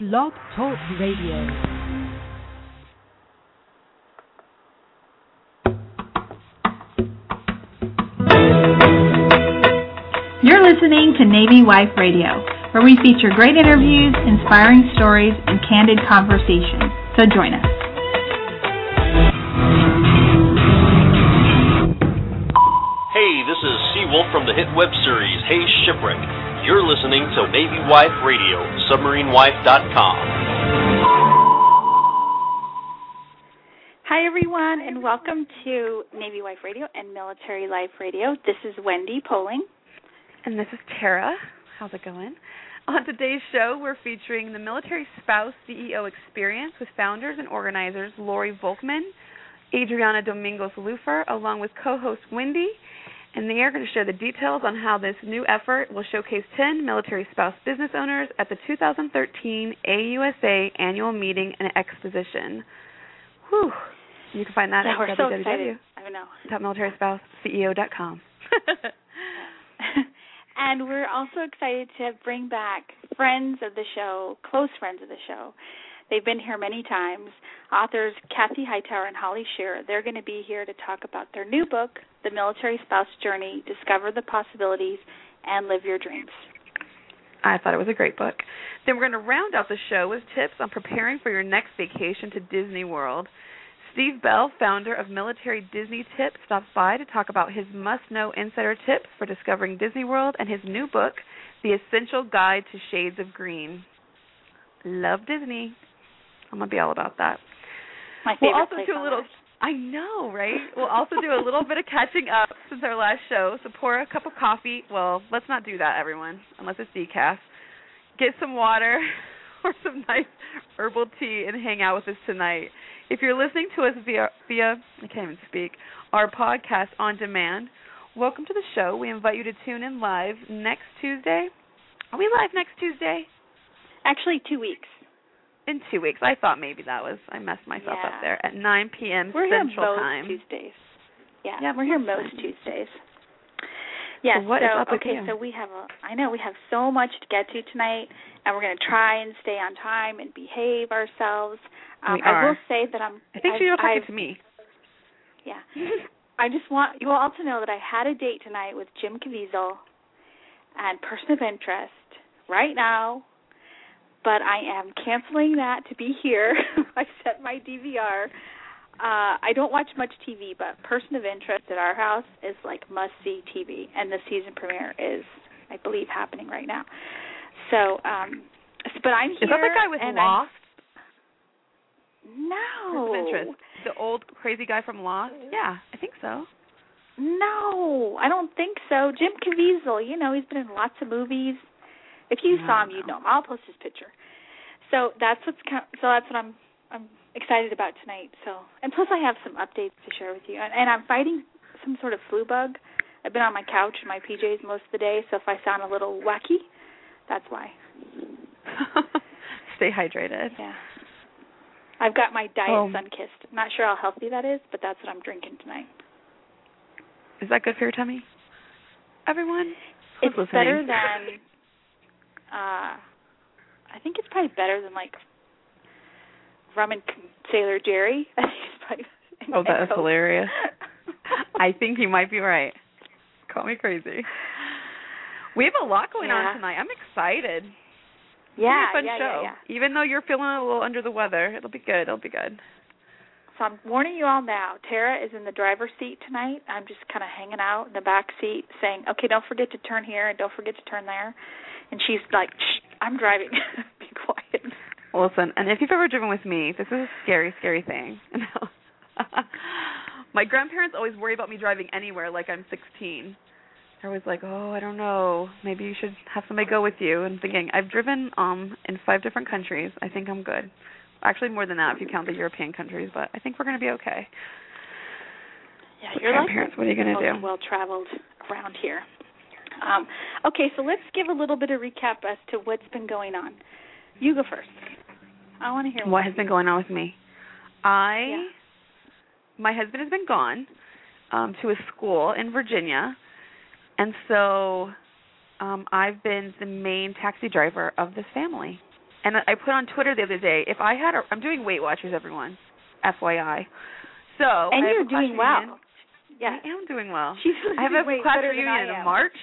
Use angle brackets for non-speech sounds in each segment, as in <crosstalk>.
Blog Talk Radio. You're listening to Navy Wife Radio, where we feature great interviews, inspiring stories, and candid conversations. So join us. Hey, this is Seawolf from the hit web series Hey Shipwreck. You're listening to Navy Wife Radio, submarinewife.com. Hi, everyone, and welcome to Navy Wife Radio and Military Life Radio. This is Wendy Poling. And this is Tara. How's it going? On today's show, we're featuring the Military Spouse CEO Experience with founders and organizers Lori Volkman, Adrianna Domingos Lupher, along with co host Wendy. And they are going to share the details on how this new effort will showcase 10 military spouse business owners at the 2013 AUSA annual meeting and exposition. Whew. You can find that yeah, at we're so. I know. www.militaryspouseCEO.com. <laughs> <laughs> and we're also excited to bring back friends of the show, close friends of the show. They've been here many times. Authors Kathie Hightower and Holly Scherer. They're going to be here to talk about their new book, The Military Spouse Journey Discover the Possibilities and Live Your Dreams. I thought it was a great book. Then we're going to round out the show with tips on preparing for your next vacation to Disney World. Steve Bell, founder of Military Disney Tips, stops by to talk about his must know insider tips for discovering Disney World and his new book, The Essential Guide to Shades of Green. Love Disney. I'm going to be all about that. My we'll favorite also place do a little. earth. I know, right? We'll also do a little bit of catching up since our last show. So pour a cup of coffee. Well, let's not do that, everyone, unless it's decaf. Get some water <laughs> or some nice herbal tea and hang out with us tonight. If you're listening to us via via I can't even speak our podcast on demand, welcome to the show. We invite you to tune in live next Tuesday. Are we live next Tuesday? Actually, two weeks. In two weeks. I thought maybe that was I messed myself Yeah. up there at 9 p.m. We're Central here most Time. Tuesdays. Yeah, Yeah, we're here most. Tuesdays. Yes. So what so is up with okay, so we have a. I know we have so much to get to tonight, and we're going to try and stay on time and behave ourselves. Um, We I will say that I'm. I think I've, you're talking I've- to me. Yeah. <laughs> I just want you all to know that I had a date tonight with Jim Caviezel and Person of Interest right now, but I am canceling that to be here. <laughs> I set my DVR. Uh, I don't watch much TV, but Person of Interest at our house is like must see TV, and the season premiere is, I believe, happening right now. So, um, but I'm Is here. that the guy with and I'm- Lost? No. Person of interest. The old crazy guy from Lost? Yeah, I think so. No, I don't think so. Jim Caviezel, you know, he's been in lots of movies. If you I saw him, you'd know. him. I'll post his picture. So that's what's co- so that's what I'm I'm excited about tonight. So and plus I have some updates to share with you. And, and I'm fighting some sort of flu bug. I've been on my couch in my PJs most of the day, so if I sound a little wacky, that's why. <laughs> Stay hydrated. Yeah. I've got my diet Well- Sunkist. I'm not sure how healthy that is, but that's what I'm drinking tonight. Is that good for your tummy? Everyone? It's listening? better than uh I think it's probably better than like rum and Sailor Jerry. <laughs> I think it's probably Oh, that is Coke. hilarious. <laughs> I think you might be right. Call me crazy. We have a lot going Yeah. on tonight. I'm excited. yeah, It's be a fun yeah, show. yeah, yeah. Even though you're feeling a little under the weather, it'll be good. It'll be good. So I'm warning you all now. Tara is in the driver's seat tonight. I'm just kind of hanging out in the back seat, saying, "Okay, don't forget to turn here and don't forget to turn there." And she's like, "I'm driving. <laughs> Be quiet." Listen, and if you've ever driven with me, this is a scary, scary thing. <laughs> <laughs> My grandparents always worry about me driving anywhere like I'm 16. They're always like, "Oh, I don't know. Maybe you should have somebody go with you." And thinking, I've driven um in five different countries. I think I'm good. Actually, more than that if you count the European countries, but I think we're going to be okay. Yeah, your you're like grandparents, what are you gonna do? Well traveled around here. Um, okay, so let's give a little bit of recap as to what's been going on. You go first. I want to hear What has been going on with me? I Yeah. my husband has been gone um to a school in Virginia. And so um I've been the main taxi driver of this family. And I put on Twitter the other day, if I had a, I'm doing Weight Watchers, everyone, FYI. So and I you're doing reunion. well. Yeah. I am doing well. She's I have a class reunion in. March.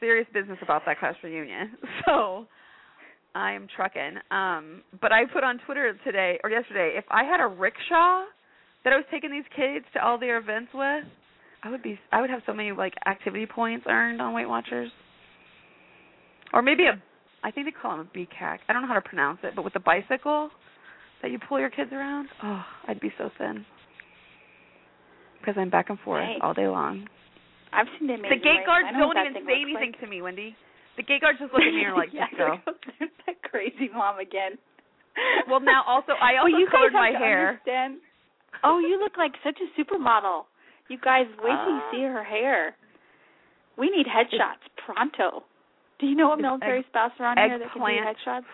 Serious business about that class reunion. <laughs> So I am trucking. Um, but I put on Twitter today or yesterday, if I had a rickshaw that I was taking these kids to all their events with, I would be I would have so many like activity points earned on Weight Watchers. Or maybe a I think they call them a BCAC. I don't know how to pronounce it, but with the bicycle that you pull your kids around, oh, I'd be so thin. Because I'm back and forth all day long. I've seen them. The gate guards don't even say anything to me, Wendy. The gate guards just look at me and are like, <laughs> yeah, go. that crazy mom again. Well, now also I also well, you colored my hair. Understand. Oh, you look like such a supermodel. You guys, wait till you Ah. see her hair. We need headshots pronto. Do you know a military egg- spouse around here that can do headshots?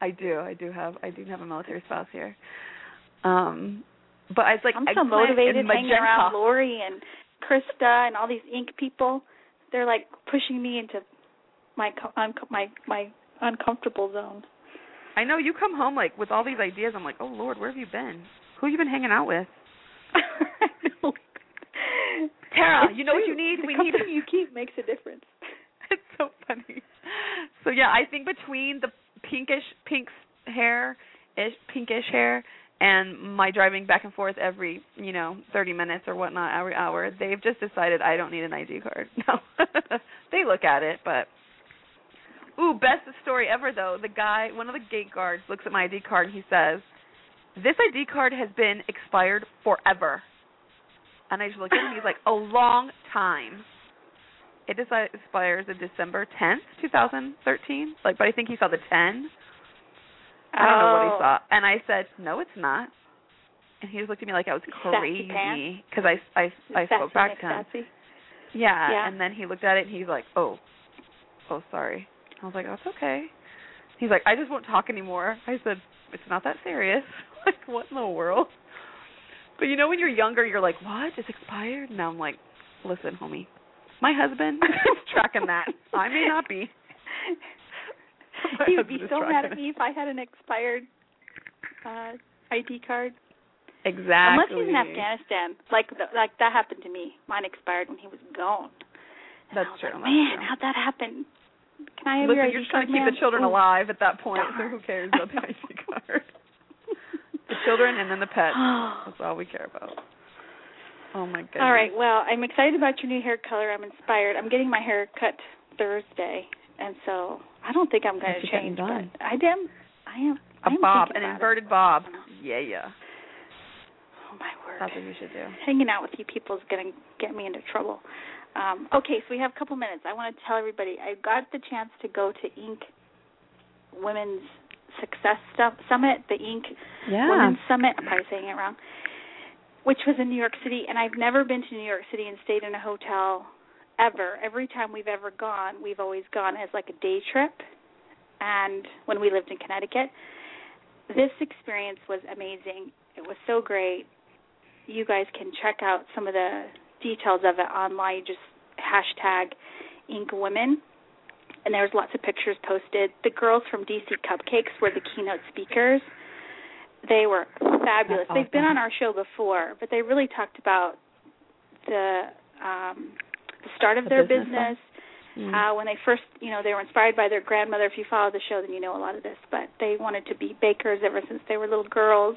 I do, I do have, I do have a military spouse here. Um, but I was like I'm so motivated hanging around Lori and Krista and all these Inc people. They're like pushing me into my un- my my uncomfortable zone. I know you come home like with all these ideas. I'm like, oh Lord, where have you been? Who have you been hanging out with? <laughs> Tara, you know what you need? The We need- you keep makes a difference. <laughs> it's so funny. So yeah, I think between the pinkish pinks hair, ish pinkish hair, and my driving back and forth every you know thirty minutes or whatnot every hour, they've just decided I don't need an ID card. <laughs> No, they look at it, but ooh, best story ever though. The guy, one of the gate guards, looks at my ID card and he says, "This ID card has been expired forever." And I just look at him. He's like, "A long time." it expires in December 10th, 2013. Like, but I think he saw the 10. I don't know what he Oh. saw. And I said, "No, it's not." And he just looked at me like I was crazy because I I I spoke back to him. Yeah, Yeah. and then he looked at it and he's like, "Oh, oh, sorry." I was like, "That's okay." He's like, "I just won't talk anymore." I said, "It's not that serious." <laughs> like, what in the world? But you know, when you're younger, you're like, "What? It's expired?" Now I'm like, "Listen, homie, my husband is <laughs> tracking that. I may not be." <laughs> <laughs> He would be so mad at me if I had an expired uh ID card. Exactly. Unless he's in Afghanistan, like the, like that happened to me. Mine expired when he was gone. And That's was true, Like, Man, true. how'd that happen? Can I have Listen, your ID you're just trying to keep ma'am? the children Ooh. alive at that point, so who <laughs> cares about the ID <laughs> card? the children and then the pets. <sighs> That's all we care about. Oh my goodness. All right. Well, I'm excited about your new hair color. I'm inspired. I'm getting my hair cut Thursday, and so I don't think I'm going to change. done? But I am. I am. A I am bob, an inverted it. bob. Yeah, yeah. Oh my word. That's what you should do. Hanging out with you people is going to get me into trouble. Um, okay, so we have a couple minutes. I want to tell everybody I got the chance to go to Inc. Women's Success Stu- Summit, the Inc. Yeah. Women's Summit. I'm probably saying it wrong. Which was in New York City, and I've never been to New York City and stayed in a hotel ever. Every time we've ever gone, we've always gone as like a day trip. And when we lived in Connecticut, this experience was amazing. It was so great. You guys can check out some of the details of it online. Just hashtag Inc Women. And there's lots of pictures posted. The girls from DC Cupcakes were the keynote speakers. They were fabulous. That's They've been on our show before, but they really talked about the um the start of The their business business, Mm. uh when they first you know they were inspired by their grandmother. If you follow the show then you know a lot of this. But they wanted to be bakers ever since they were little girls.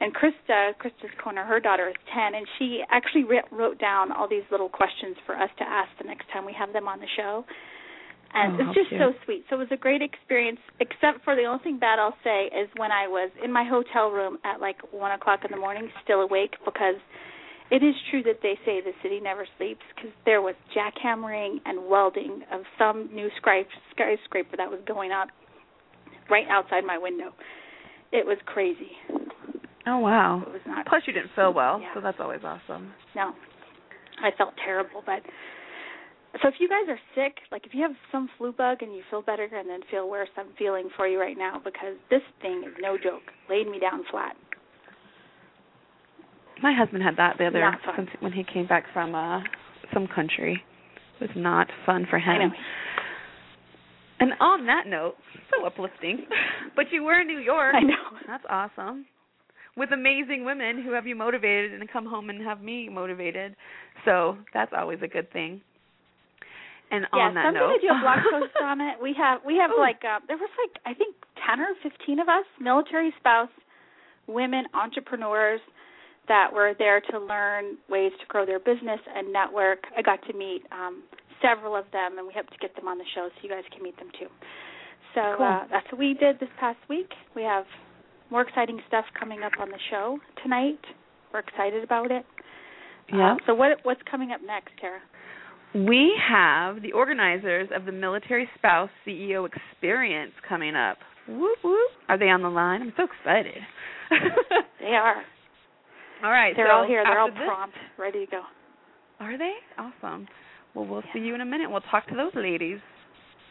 And krista krista's corner her daughter is ten and she actually writ- wrote down all these little questions for us to ask the next time we have them on the show. And Oh, it's just so sweet. So it was a great experience except for the only thing bad i'll say is when i was in my hotel room at like one o'clock in the morning still awake because it is true that they say the city never sleeps because there was jackhammering and welding of some new skyscraper skyscraper that was going up right outside my window. It was crazy. Oh wow. It was not. Plus you didn't feel well, Yeah. so that's always awesome. No, I felt terrible. But so if you guys are sick, like if you have some flu bug and you feel better and then feel worse, I'm feeling for you right now because this thing is no joke. Laid me down flat. My husband had that the other when he came back from uh some country. It was not fun for him. I. And on that note, so uplifting. <laughs> But you were in New York. I know. That's awesome. With amazing women who have you motivated and come home and have me motivated. So that's always a good thing. And yeah, on that I'm note, gonna do a blog <laughs> post on it. We have we have Ooh. like uh, there was like I think ten or fifteen of us, military spouse, women entrepreneurs that were there to learn ways to grow their business and network. I got to meet um several of them and we hope to get them on the show so you guys can meet them too. So Cool. uh that's what we did this past week. We have more exciting stuff coming up on the show tonight. We're excited about it. yeah. Um, so what what's coming up next, Tara? We have the organizers of the Military Spouse CEO Experience coming up. Whoop whoop. Are they on the line? I'm so excited. <laughs> They are. All right. They're so all here. They're all this- prompt, ready to go. Are they? Awesome. Well, we'll see you in a minute. We'll talk to those ladies,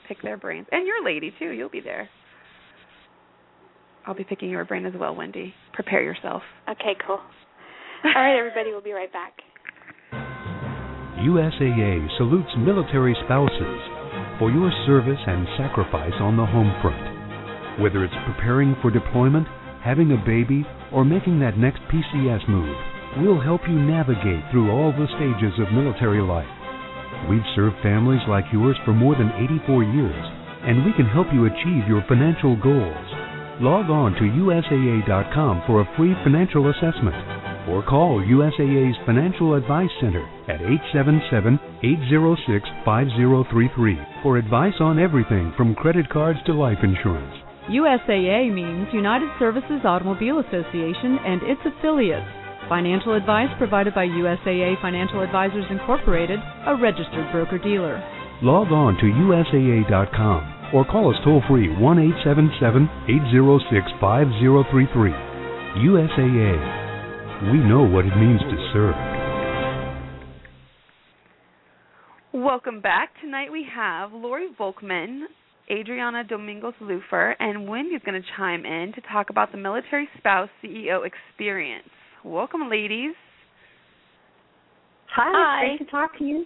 pick their brains, and your lady too. You'll be there. I'll be picking your brain as well, Wendy. Prepare yourself. Okay, cool. All right, everybody, we'll be right back. <laughs> USAA salutes military spouses for your service and sacrifice on the home front. Whether it's preparing for deployment, having a baby, or making that next PCS move, we'll help you navigate through all the stages of military life. We've served families like yours for more than 84 years, and we can help you achieve your financial goals. Log on to USAA.com for a free financial assessment or call USAA's Financial Advice Center at 877-806-5033 for advice on everything from credit cards to life insurance. USAA means United Services Automobile Association and its affiliates. Financial advice provided by USAA Financial Advisors Incorporated, a registered broker dealer. Log on to USAA.com or call us toll free 1 877 806 5033. USAA. We know what it means to serve. Welcome back. Tonight we have Lori Volkman, Adrianna Domingos Lupher, and Wendy's going to chime in to talk about the Military Spouse CEO Experience. Welcome, ladies. Hi, Hi. great to talk to you.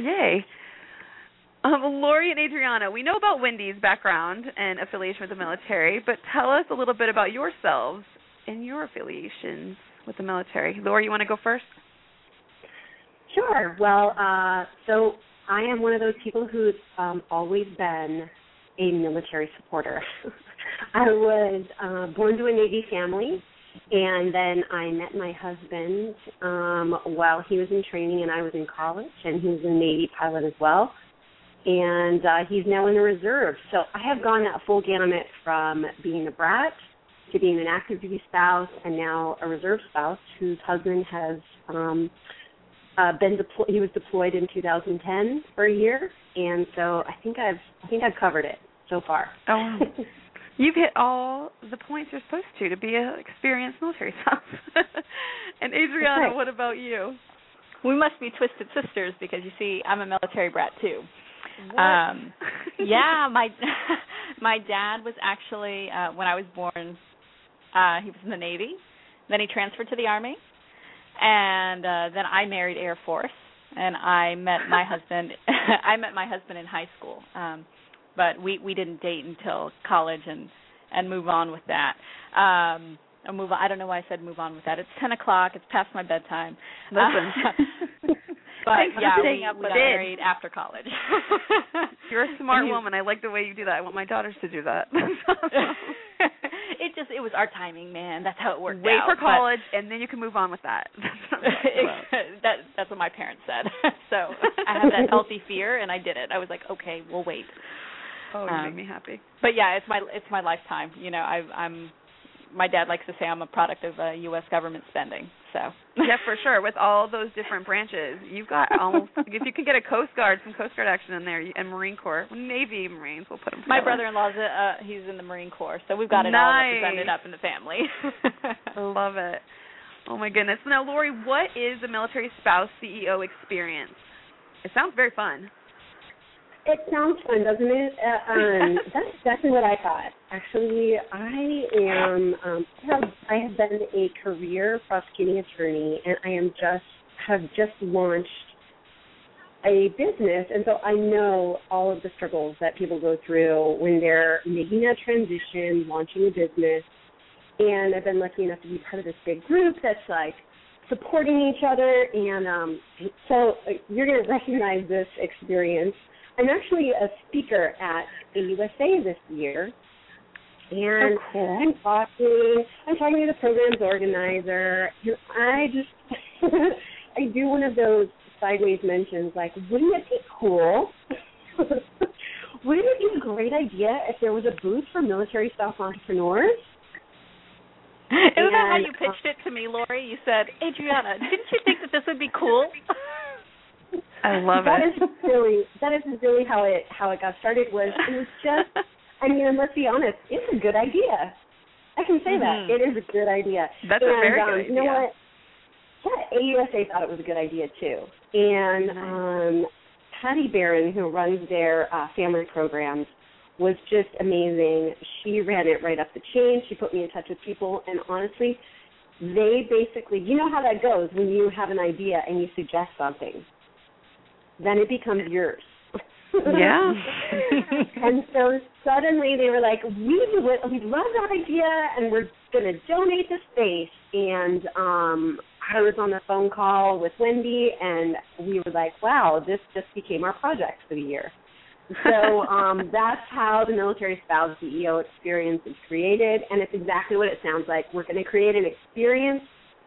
Yay. Um, Lori and Adrianna, we know about Wendy's background and affiliation with the military, but tell us a little bit about yourselves and your affiliations with the military. Lori, you want to go first? Sure. Well, uh, so I am one of those people who's um, always been a military supporter. <laughs> I was uh, born to a Navy family, and then I met my husband um, while he was in training and I was in college, and he was a Navy pilot as well. And uh, he's now in the reserve. So I have gone that full gamut from being a brat to being an active duty spouse and now a reserve spouse whose husband has um, uh, been deployed. He was deployed in 2010 for a year, and so I think I've I think I've covered it so far. Oh. <laughs> You've hit all the points you're supposed to to be an experienced military spouse. <laughs> and Adrianna, right. what about you? We must be twisted sisters because you see, I'm a military brat too. What? Um, <laughs> yeah, my my dad was actually uh when I was born, uh he was in the Navy. Then he transferred to the Army, and uh then I married Air Force, and I met my <laughs> husband. <laughs> I met my husband in high school, um, but we we didn't date until college and and move on with that. Um, or move on. I don't know why I said move on with that. It's ten o'clock. It's past my bedtime. Listen. <laughs> <laughs> but Thanks for yeah, we, up we got married after college. <laughs> You're a smart he- woman. I like the way you do that. I want my daughters to do that. it just it was our timing, man. That's how it worked Wait out. for but- college, and then you can move on with that. That's what I'm talking about. that that's what my parents said. so I had that healthy fear, and I did it. I was like, okay, we'll wait. Oh, you Um, make me happy. But yeah, it's my it's my lifetime. You know, I, I'm. My dad likes to say I'm a product of uh, U.S. government spending. So yeah, for sure. With all those different branches, you've got almost. if you can get a Coast Guard, some Coast Guard action in there, and Marine Corps, Navy Marines, we'll put them. My brother-in-law's uh, he's in the Marine Corps, so we've got it all Nice. represented up in the family. <laughs> Love it. Oh my goodness. Now, Lori, what is the military spouse CEO experience? It sounds very fun. It sounds fun, doesn't it? Uh, um, <laughs> that's exactly what I thought. Actually, I am. Um, I have I have been a career prosecuting attorney, and I am just have just launched a business, and so I know all of the struggles that people go through when they're making that transition, launching a business. And I've been lucky enough to be part of this big group that's like supporting each other. And um, so uh, you're going to recognize this experience. I'm actually a speaker at the AUSA this year. And oh, cool. I'm talking, I'm talking to the program's organizer. And I just, <laughs> I do one of those sideways mentions like, wouldn't it be cool? <laughs> wouldn't it be a great idea if there was a booth for military spouse entrepreneurs? Isn't and, that how you uh, pitched it to me, Lori? You said, Adrianna, didn't you think that this would be cool? <laughs> I love that it. That is really that is really how it how it got started was it was just <laughs> I mean, let's be honest, it's a good idea. I can say mm-hmm. that. It is a good idea. That's and, a very um, good idea. You know what? Yeah, AUSA thought it was a good idea too. And um Patty Barron, who runs their uh, family programs, was just amazing. She ran it right up the chain. She put me in touch with people, and honestly, they basically, you know how that goes when you have an idea and you suggest something, then it becomes yours. Yeah. <laughs> and so suddenly they were like, "We we love that idea, and we're going to donate the space." And um I was on the phone call with Wendy, and we were like, "Wow, this just became our project for the year." so <laughs> um, that's how the military spouse CEO experience is created, and it's exactly what it sounds like. We're going to create an experience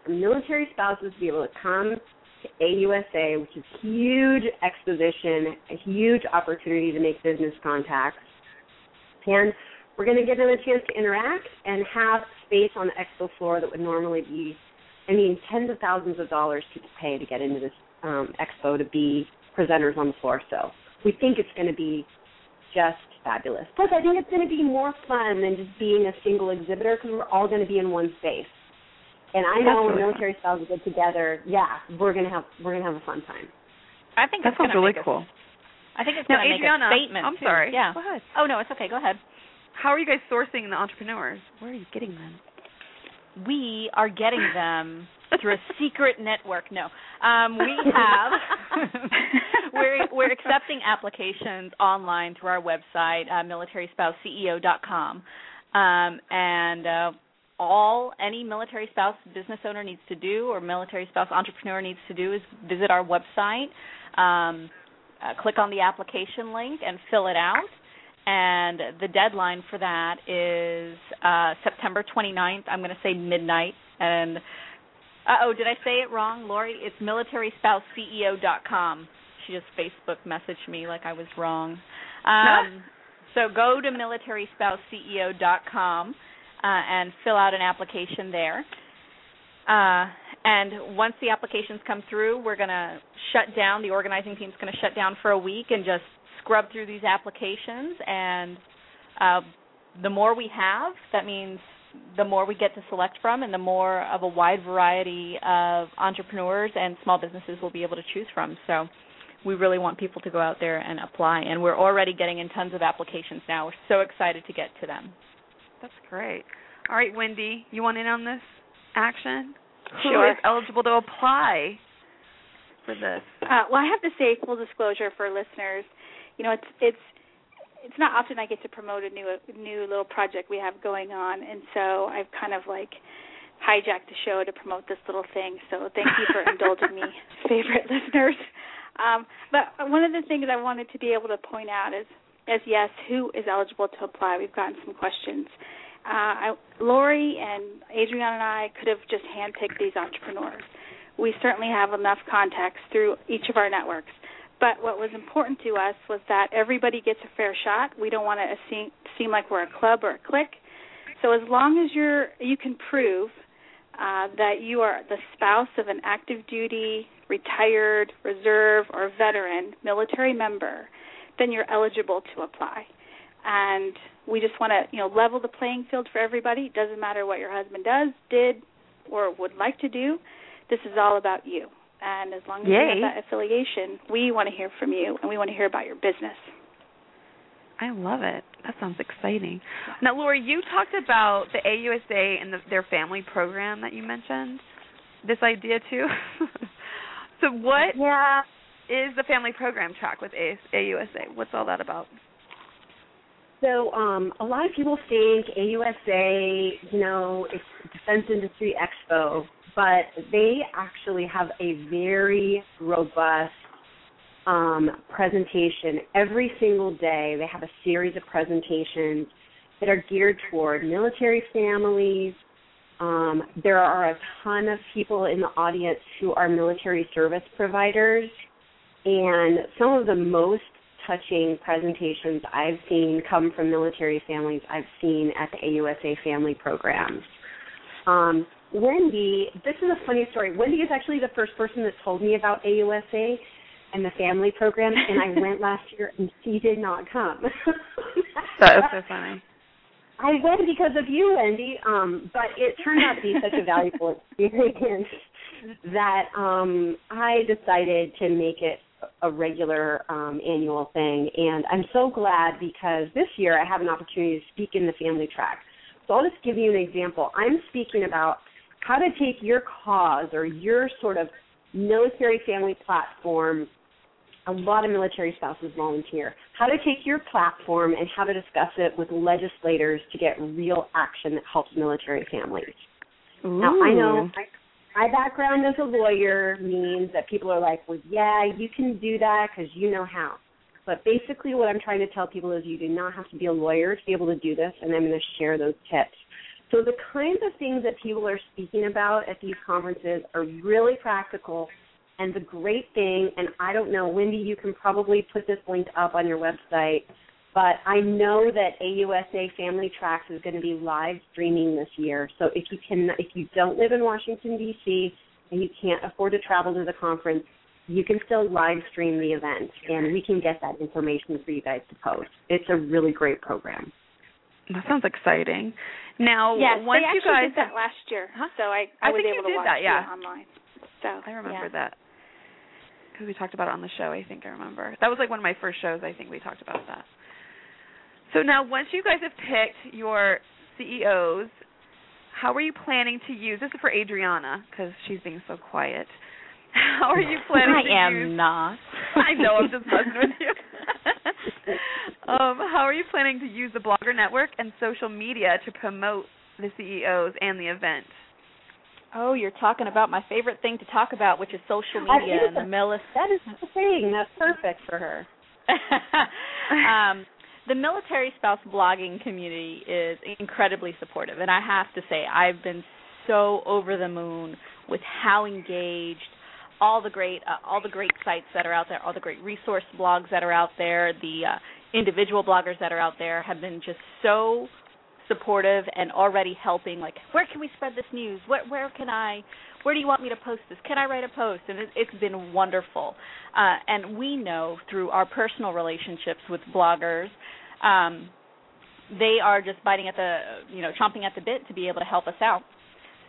for military spouses to be able to come to AUSA, which is huge exposition, a huge opportunity to make business contacts, and we're going to give them a chance to interact and have space on the expo floor that would normally be, I mean, tens of thousands of dollars people pay to get into this um, expo to be presenters on the floor. So we think it's going to be just fabulous. Plus, I think it's going to be more fun than just being a single exhibitor because we're all going to be in one space. And I know when military spouses get together, yeah, we're gonna have we're gonna have a fun time. I think that sounds really cool. A, I think it's now, going to make Adrianna, a statement. I'm too. sorry. Yeah. Go ahead. Oh no, it's okay. Go ahead. How are you guys sourcing the entrepreneurs? Where are you getting them? We are getting them through a <laughs> secret network. No, um, we have <laughs> we're we're accepting applications online through our website, uh, militaryspouseCEO.com, um, and uh, all any military spouse business owner needs to do, or military spouse entrepreneur needs to do, is visit our website, um, uh, click on the application link, and fill it out. And the deadline for that is uh, September 29th. I'm going to say midnight. And uh oh, did I say it wrong, Lori? It's militaryspouseCEO.com. She just Facebook messaged me like I was wrong. Um, so go to militaryspouseCEO.com and fill out an application there. Uh, and once the applications come through, we're going to shut down. The organizing team's going to shut down for a week and just scrub through these applications. And uh, the more we have, that means the more we get to select from, and the more of a wide variety of entrepreneurs and small businesses we'll be able to choose from. So we really want people to go out there and apply. And we're already getting in tons of applications now. We're so excited to get to them. That's great. All right, Wendy, you want in on this action? Sure. Who is eligible to apply for this? Uh, well, I have to say, full disclosure for listeners, you know, it's it's it's not often I get to promote a new a new little project we have going on, and so I've kind of like hijacked the show to promote this little thing. So thank you for <laughs> indulging me, favorite listeners. Um, but one of the things I wanted to be able to point out is, is yes, who is eligible to apply? We've gotten some questions. Uh, I, Lori and Adrianna and I could have just handpicked these entrepreneurs. We certainly have enough contacts through each of our networks. But what was important to us was that everybody gets a fair shot. We don't want to seem, seem like we're a club or a clique. So as long as you're you can prove uh, that you are the spouse of an active duty, retired, reserve, or veteran military member, then you're eligible to apply. And we just want to, you know, level the playing field for everybody. It doesn't matter what your husband does, did, or would like to do. This is all about you. And as long as Yay. you have that affiliation, we want to hear from you and we want to hear about your business. I love it. That sounds exciting. Now, Lori, you talked about the AUSA and the, their family program that you mentioned. This idea too. <laughs> so what? Yeah. Is the family program track with AUSA? What's all that about? So um, a lot of people think AUSA, you know, it's Defense Industry Expo, but they actually have a very robust um, presentation every single day. They have a series of presentations that are geared toward military families. Um, there are a ton of people in the audience who are military service providers, and some of the most touching presentations I've seen come from military families I've seen at the AUSA family programs. Um, Wendy, this is a funny story. Wendy is actually the first person that told me about AUSA and the family program, and I <laughs> went last year and she did not come. <laughs> that is so funny. I went because of you, Wendy. Um, but it turned out to be such a valuable <laughs> experience that um, I decided to make it a regular um, annual thing. And I'm so glad because this year I have an opportunity to speak in the family track. So I'll just give you an example. I'm speaking about how to take your cause or your sort of military family platform a lot of military spouses volunteer. How to take your platform and how to discuss it with legislators to get real action that helps military families. Ooh. Now, I know my, background as a lawyer means that people are like, well, yeah, you can do that because you know how. But basically, what I'm trying to tell people is you do not have to be a lawyer to be able to do this, and I'm going to share those tips. So, the kinds of things that people are speaking about at these conferences are really practical and the great thing, and I don't know, Wendy, you can probably put this link up on your website, but I know that AUSA Family Tracks is going to be live streaming this year. So if you can, if you don't live in Washington D.C. and you can't afford to travel to the conference, you can still live stream the event, and we can get that information for you guys to post. It's a really great program. That sounds exciting. Now, yes, once they you guys did that last year, huh? so I I, I was think able you to did watch that, yeah. it online. So I remember yeah. that because we talked about it on the show. I think I remember that was like one of my first shows. I think we talked about that. So now, once you guys have picked your CEOs, how are you planning to use? This is for Adrianna because she's being so quiet. How are you planning I to am use? not. <laughs> I know. I'm just messing with you. <laughs> um, how are you planning to use the Blogger Network and social media to promote the CEOs and the event? Oh, you're talking about my favorite thing to talk about, which is social media and the Millis. That is the thing. That's perfect for her. <laughs> um, the military spouse blogging community is incredibly supportive, and I have to say, I've been so over the moon with how engaged all the great uh, all the great sites that are out there, all the great resource blogs that are out there, the uh, individual bloggers that are out there have been just so supportive and already helping like where can we spread this news? Where where can i where do you want me to post this? Can i write a post? And it, it's been wonderful. Uh, and we know through our personal relationships with bloggers um, they are just biting at the you know chomping at the bit to be able to help us out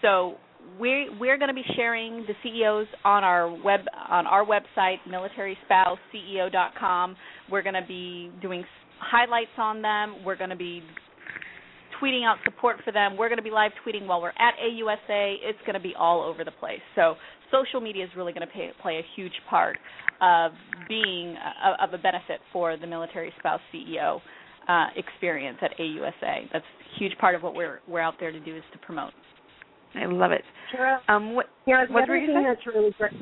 so we we're going to be sharing the CEOs on our web on our website militaryspouseCEO.com. We're going to be doing highlights on them. We're going to be tweeting out support for them. We're going to be live tweeting while we're at AUSA. It's going to be all over the place. So social media is really going to pay, play a huge part of being of a benefit for the military spouse CEO uh, experience at AUSA. That's a huge part of what we're we're out there to do is to promote. I love it. Tara, Um, what Tara, the other thing that's really great.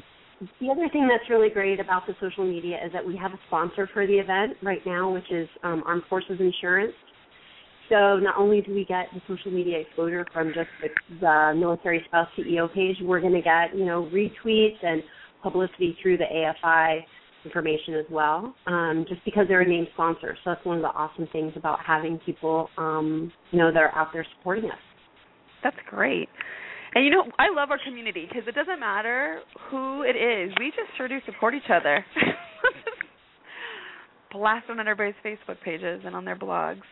The other thing that's really great about the social media is that we have a sponsor for the event right now, which is um, Armed Forces Insurance. So not only do we get the social media exposure from just the, the military spouse CEO page, we're going to get you know retweets and publicity through the AFI information as well, um, just because they're a named sponsor. So that's one of the awesome things about having people um, you know that are out there supporting us. That's great. And you know, I love our community because it doesn't matter who it is. We just sure do support each other. <laughs> Blast on everybody's Facebook pages and on their blogs.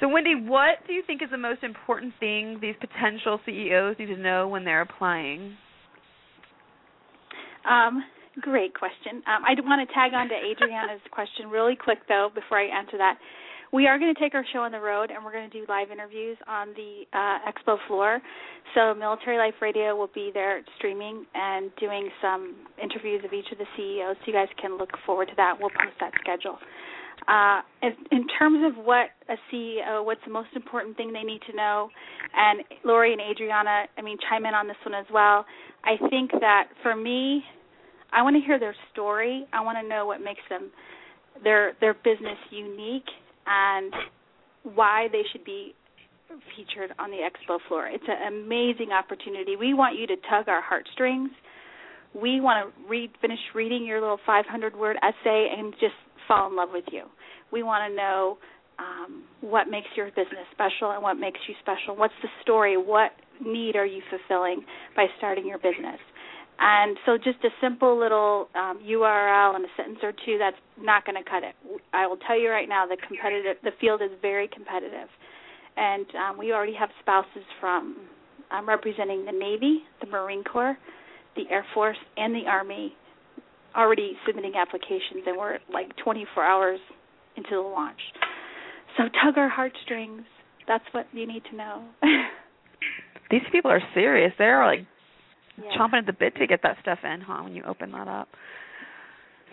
So, Wendy, what do you think is the most important thing these potential CEOs need to know when they're applying? Um, great question. Um, I want to tag on to Adrianna's <laughs> question really quick, though, before I answer that. we are going to take our show on the road, and we're going to do live interviews on the uh, expo floor. So Military Life Radio will be there streaming and doing some interviews of each of the CEOs. So you guys can look forward to that. We'll post that schedule. Uh, in, in terms of what a CEO, what's the most important thing they need to know, and Lori and Adrianna, I mean, chime in on this one as well. I think that for me, I want to hear their story. I want to know what makes them their their business unique and why they should be featured on the expo floor. It's an amazing opportunity. We want you to tug our heartstrings. We want to read finish reading your little 500 word essay and just fall in love with you. We want to know um, what makes your business special and what makes you special. What's the story? What need are you fulfilling by starting your business? And so, just a simple little um, URL and a sentence or two that's not going to cut it. I will tell you right now, the competitive, the field is very competitive, and um, we already have spouses from um, representing the Navy, the Marine Corps, the Air Force, and the Army already submitting applications, and we're like 24 hours into the launch. So tug our heartstrings. That's what you need to know. <laughs> These people are serious. They're like yeah. chomping at the bit to get that stuff in, huh? When you open that up.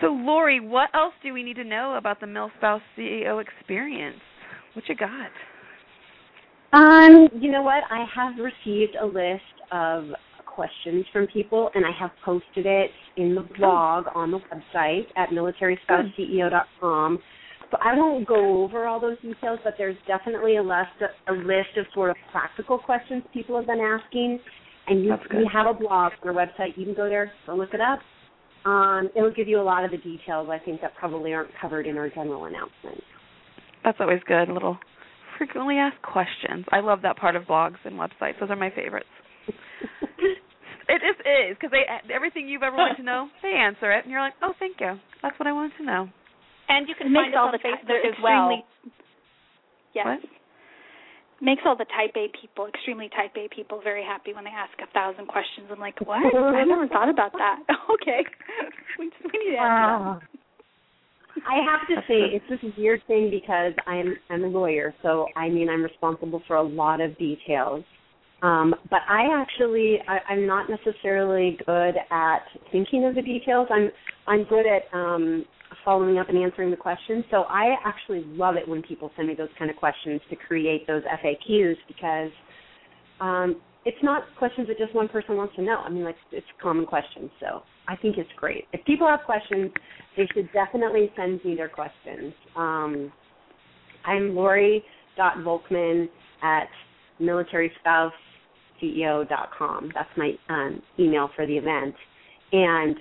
So, Lori, what else do we need to know about the MilSpouse CEO experience? What you got? Um, you know what? I have received a list of questions from people, and I have posted it in the blog on the website at militaryspouseCEO.com. So I won't go over all those details, but there's definitely a list, a list of sort of practical questions people have been asking. And you, we have a blog on our website. You can go there, go look it up. Um, it'll give you a lot of the details I think that probably aren't covered in our general announcement. That's always good. Little frequently asked questions. I love that part of blogs and websites. Those are my favorites. <laughs> it is is because they everything you've ever wanted to know, <laughs> they answer it, and you're like, oh, thank you. That's what I wanted to know. And you can it find us all on the Facebook as well. Yes. What? Makes all the type A people, extremely type A people, very happy when they ask a thousand questions. I'm like, what? <laughs> I never thought about that. <laughs> okay, <laughs> we, we need to answer that. I have to say it's this weird thing because I'm I'm a lawyer, so I mean I'm responsible for a lot of details. Um, but I actually I, I'm not necessarily good at thinking of the details. I'm I'm good at um, following up and answering the questions. So I actually love it when people send me those kind of questions to create those FAQs because um, it's not questions that just one person wants to know. I mean, like it's common questions. So I think it's great. If people have questions, they should definitely send me their questions. Um, I'm Lori dot Volkman at militaryspouseCEO.com. That's my um, email for the event. And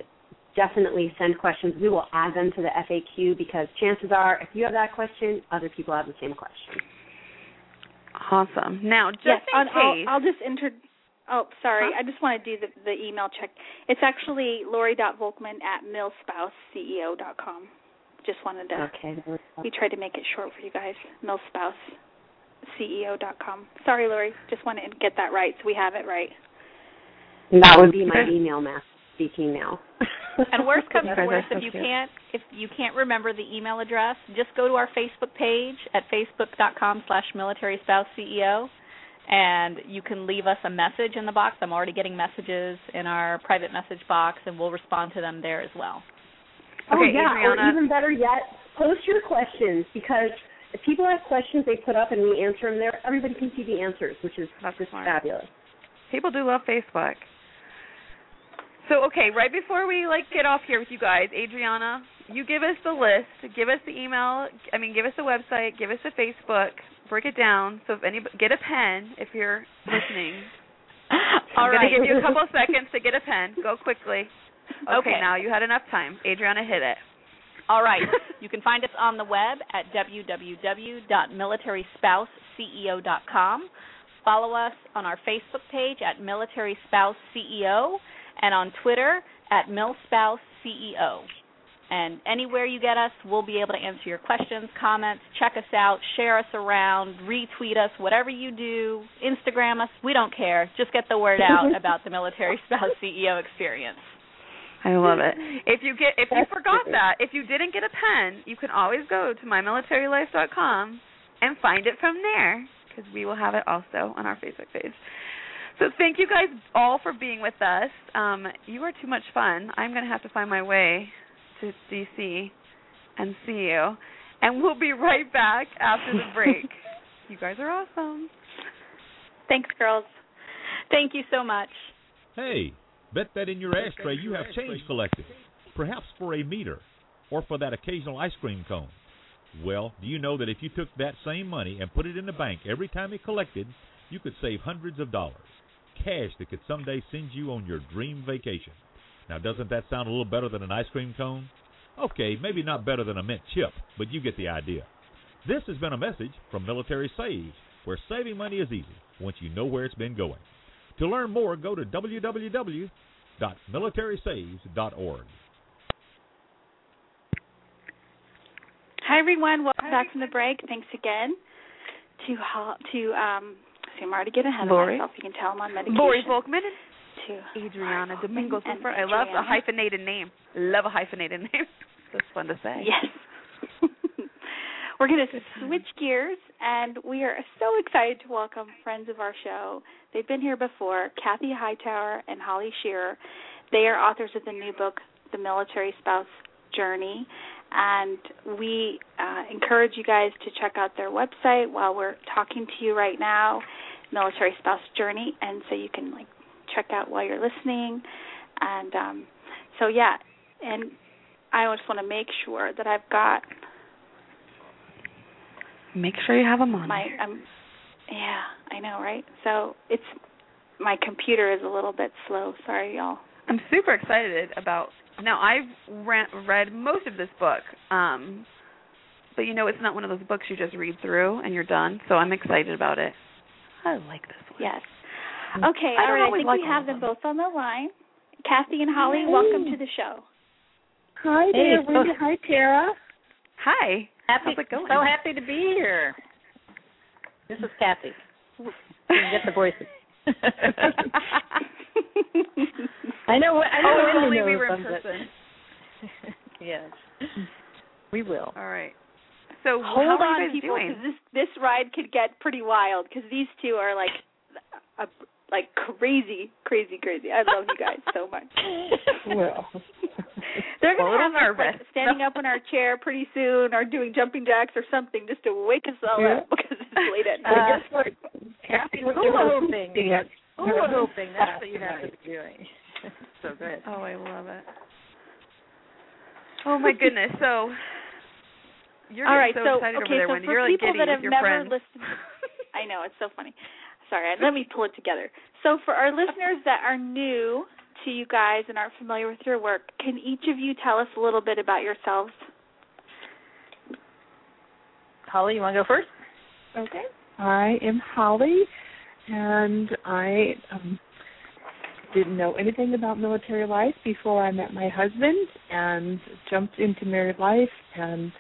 definitely send questions. We will add them to the FAQ because chances are, if you have that question, other people have the same question. Awesome. Now, just yes, in I'll, case, I'll, I'll just enter. Oh, sorry. Huh? I just want to do the, the email check. It's actually Lori.Volkman at milspouseceo.com. Just wanted to. Okay. We tried to make it short for you guys. Milspouseceo.com. Sorry, Lori. Just want to get that right so we have it right. That would be my email master speaking now. <laughs> and worst comes to guys worst, if you cute. can't if you can't remember the email address, just go to our Facebook page at facebook.com slash military spouse CEO and you can leave us a message in the box. I'm already getting messages in our private message box and we'll respond to them there as well. oh Okay, yeah, Adrianna. or even better yet, post your questions because if people have questions they put up and we answer them there, everybody can see the answers, which is That's just smart. fabulous. people do love Facebook. So okay, right before we like get off here with you guys, Adrianna, you give us the list, give us the email, I mean, give us the website, give us the Facebook, break it down. So if any, get a pen if you're listening. <laughs> All I'm right. gonna give you a couple of <laughs> seconds to get a pen. Go quickly. Okay, Okay. now you had enough time. Adrianna, hit it. All right. <laughs> You can find us on the web at www.militaryspouseCEO.com. Follow us on our Facebook page at Military Spouse CEO and on Twitter at MilSpouseCEO. And anywhere you get us, we'll be able to answer your questions, comments, check us out, share us around, retweet us, whatever you do, Instagram us. We don't care. Just get the word out <laughs> about the Military Spouse CEO experience. I love it. If you get if you forgot that, if you didn't get a pen, you can always go to mymilitarylife.com and find it from there because we will have it also on our Facebook page. So thank you guys all for being with us. Um, you are too much fun. I'm going to have to find my way to DC and see you. And we'll be right back after the break. <laughs> you guys are awesome. Thanks, girls. Thank you so much. Hey, bet that in your ashtray you have change collected, perhaps for a meter or for that occasional ice cream cone. Well, do you know that if you took that same money and put it in the bank every time it collected, you could save hundreds of dollars? Cash that could someday send you on your dream vacation. Now, doesn't that sound a little better than an ice cream cone? Okay, maybe not better than a mint chip, but you get the idea. This has been a message from Military Saves, where saving money is easy once you know where it's been going. To learn more, go to www.militarysaves.org. Hi everyone, welcome back from the break. Thanks again to to um. See, I'm already getting ahead Lori. of myself. You can tell I'm on medication. Lori Volkman to and Adrianna Domingo and. I love a hyphenated name. Love a hyphenated <laughs> name. That's fun to say. Yes. <laughs> We're going to switch gears, and we are so excited to welcome friends of our show. They've been here before, Kathie Hightower and Holly Scherer. They are authors of the new book, The Military Spouse Journey, and we uh, encourage you guys to check out their website while we're talking to you right now, Military Spouse Journey, and so you can like check out while you're listening. And um, so yeah, and I just want to make sure that I've got Make sure you have them on. my um yeah, I know, right? So it's my computer is a little bit slow. Sorry, y'all. I'm super excited about. Now I've re- read most of this book, um, but you know it's not one of those books you just read through and you're done. So I'm excited about it. I like this one. Yes. Okay, I all. I think like we have them them. both on the line. Kathie and Holly, Hey. welcome to the show. Hi there, Wendy. <laughs> Hi, Tara. Hi. Happy, How's it going? So happy to be here. This is Kathie. You get the voices. <laughs> <laughs> <laughs> I know. I know. oh, if Wendy only we were in person. <laughs> yes, we will. All right. So Hold how are on, you guys people, doing? because this this ride could get pretty wild. Because these two are like, a, like crazy, crazy, crazy. I love you guys so much. <laughs> Well, They're gonna little have us like nervous. standing up in our chair pretty soon, or doing jumping jacks or something, just to wake us all Yeah. up because it's late at uh, night. guess what? Kathie was Hula hooping. hooping. Hula hooping. That's what you have to be doing. <laughs> so good. Oh, I love it. Oh my goodness. So you're All right, getting so so excited okay, over there, so Wendy. for You're like people giddy that with have your never friends. listened, <laughs> I know it's so funny. Sorry, let me pull it together. So for our listeners that are new to you guys and aren't familiar with your work, can each of you tell us a little bit about yourselves? Holly, you want to go first? Okay. I am Holly, and I um, didn't know anything about military life before I met my husband, and jumped into married life and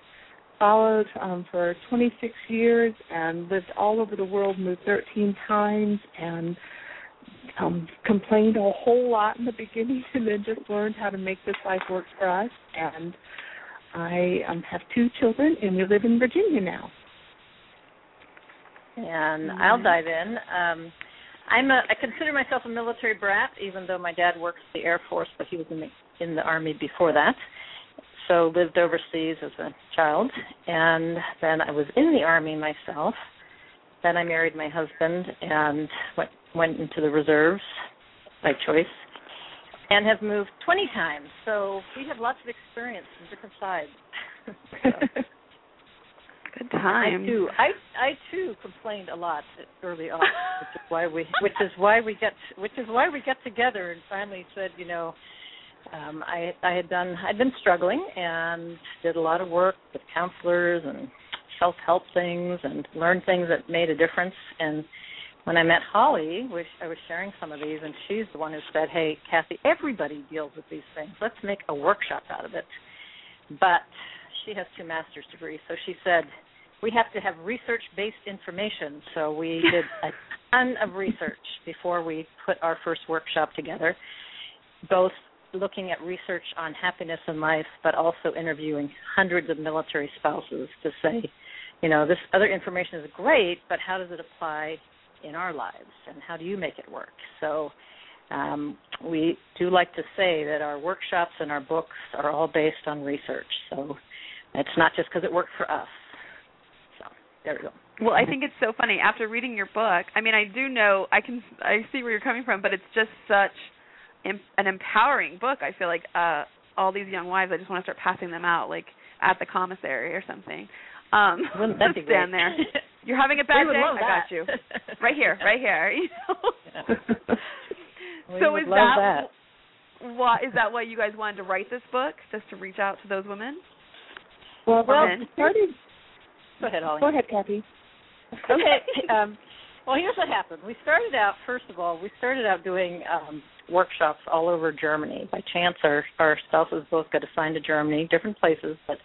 followed um, for 26 years, and lived all over the world, moved 13 times, and um, complained a whole lot in the <laughs> beginning, and then just learned how to make this life work for us. And I um, have two children, and we live in Virginia now. And I'll dive in. Um, I'm a, I consider myself a military brat, even though my dad works the Air Force, but he was in the in the Army before that. So lived overseas as a child, and then I was in the Army myself. Then I married my husband and went went into the reserves by choice, and have moved 20 times. So we have lots of experience from different sides. So- <laughs> <laughs> Good time. I do. I I too complained a lot early on, which is why we which is why we get which is why we get together and finally said, you know, um, I I had done I'd been struggling and did a lot of work with counselors and self help things and learned things that made a difference. And when I met Holly, which I was sharing some of these, and she's the one who said, "Hey, Kathie, everybody deals with these things. Let's make a workshop out of it." But she has two master's degrees, so she said we have to have research based information. So we <laughs> did a ton of research before we put our first workshop together, both looking at research on happiness in life, but also interviewing hundreds of military spouses to say, you know, this other information is great, but how does it apply in our lives, and how do you make it work? So. Um, we do like to say that our workshops and our books are all based on research. So it's not just because it worked for us. There we go. Well, I think it's so funny after reading your book. I mean, I do know I can I see where you're coming from, but it's just such an empowering book. I feel like uh all these young wives, I just want to start passing them out like at the commissary or something. Um <laughs> Wouldn't that be <laughs> stand great? there. You're having a bad day. I got you. <laughs> Right here, right here. You know. We so is that, why is that why you guys wanted to write this book just to reach out to those women? Well, well, men? started. Go ahead, Holly. Go ahead, Kathie. okay. <laughs> Um, well, here's what happened. We started out, first of all, we started out doing um, workshops all over Germany. By chance, our our spouses both got assigned to Germany, different places, but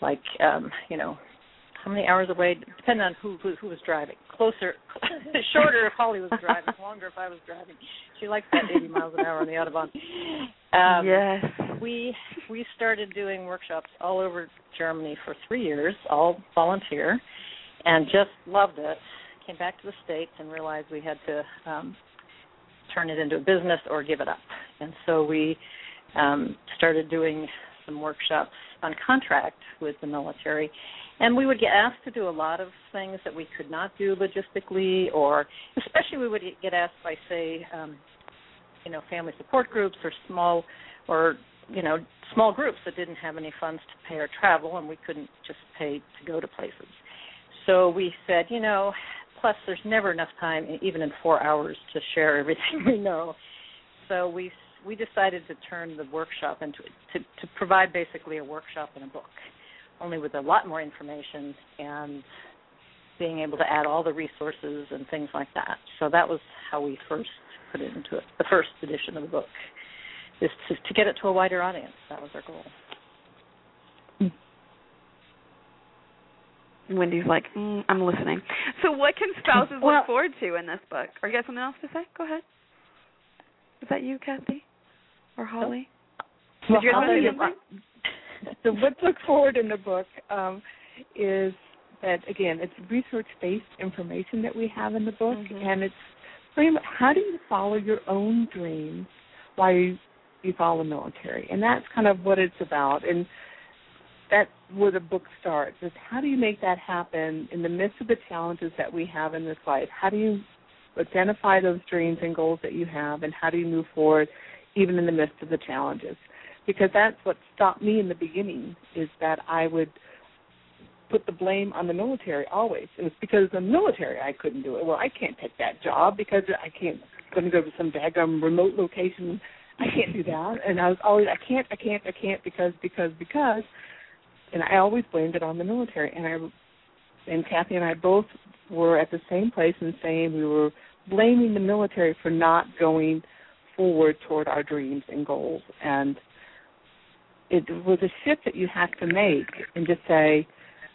like um, you know, how many hours away? Depending on who who, who was driving. Closer, <laughs> shorter if Holly was driving, <laughs> longer if I was driving. She likes that 80 miles an hour on the autobahn. Um, yes. we we started doing workshops all over Germany for three years, all volunteer, and just loved it. Came back to the states and realized we had to um, turn it into a business or give it up. And so we um, started doing some workshops on contract with the military, and we would get asked to do a lot of things that we could not do logistically, or especially we would get asked by say, um, you know, family support groups or small or you know small groups that didn't have any funds to pay our travel and we couldn't just pay to go to places. So we said you know plus there's never enough time even in four hours to share everything <laughs> we know. So we we decided to turn the workshop into to to provide basically a workshop and a book only with a lot more information and being able to add all the resources and things like that so that was how we first put it into it the first edition of the book is to, to get it to a wider audience. That was our goal. Wendy's like, mm, I'm listening. So, what can spouses Well- look forward to in this book? Or you got something else to say? Go ahead. Is that you, Kathie, or Holly? Well, Did you guys want to say Holly, so <laughs> what look forward in the book um, is that again it's research based information that we have in the book Mhm. and it's pretty much how do you follow your own dreams while you, you follow the military and that's kind of what it's about and that's where the book starts is how do you make that happen in the midst of the challenges that we have in this life how do you identify those dreams and goals that you have and how do you move forward even in the midst of the challenges because that's what stopped me in the beginning is that I would put the blame on the military always. It was because of the military I couldn't do it. Well, I can't take that job because I can't going to go to some daggum remote location. I can't do that. And I was always I can't I can't I can't because because because and I always blamed it on the military and I and Kathie and I both were at the same place and saying we were blaming the military for not going forward toward our dreams and goals. And it was a shift that you have to make and just say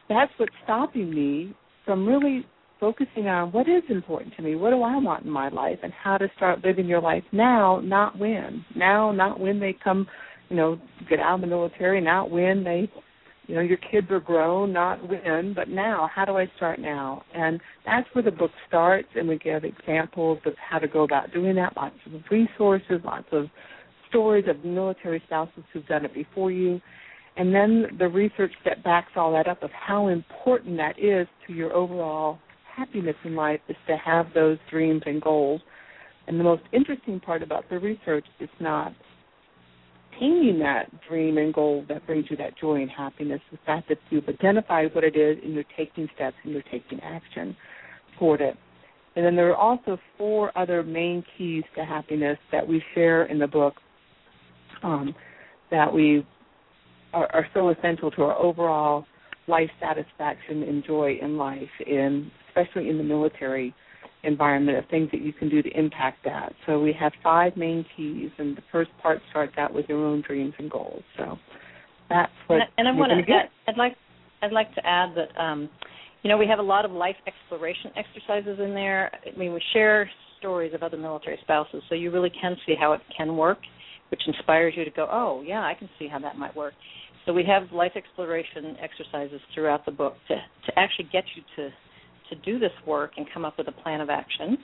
that's what's stopping me from really focusing on what is important to me. What do i want in my life and how to start living your life now not when. Now not when they come you know get out of the military not when they you know your kids are grown not when but now. How do i start now? And that's where the book starts and we give examples of how to go about doing that. Lots of resources lots of stories of military spouses who've done it before you. And then the research that backs all that up of how important that is to your overall happiness in life is to have those dreams and goals. And the most interesting part about the research is not attaining that dream and goal that brings you that joy and happiness, the fact that you've identified what it is and you're taking steps and you're taking action toward it. And then there are also four other main keys to happiness that we share in the book um, that we are, are so essential to our overall life satisfaction and joy in life, in especially in the military environment of things that you can do to impact that. So we have five main keys, and the first part starts out with your own dreams and goals. So that's what and, and I want to. I'd like I'd like to add that um, you know we have a lot of life exploration exercises in there. I mean we share stories of other military spouses, so you really can see how it can work. which inspires you to go, oh yeah, I can see how that might work. So we have life exploration exercises throughout the book to to actually get you to to do this work and come up with a plan of action.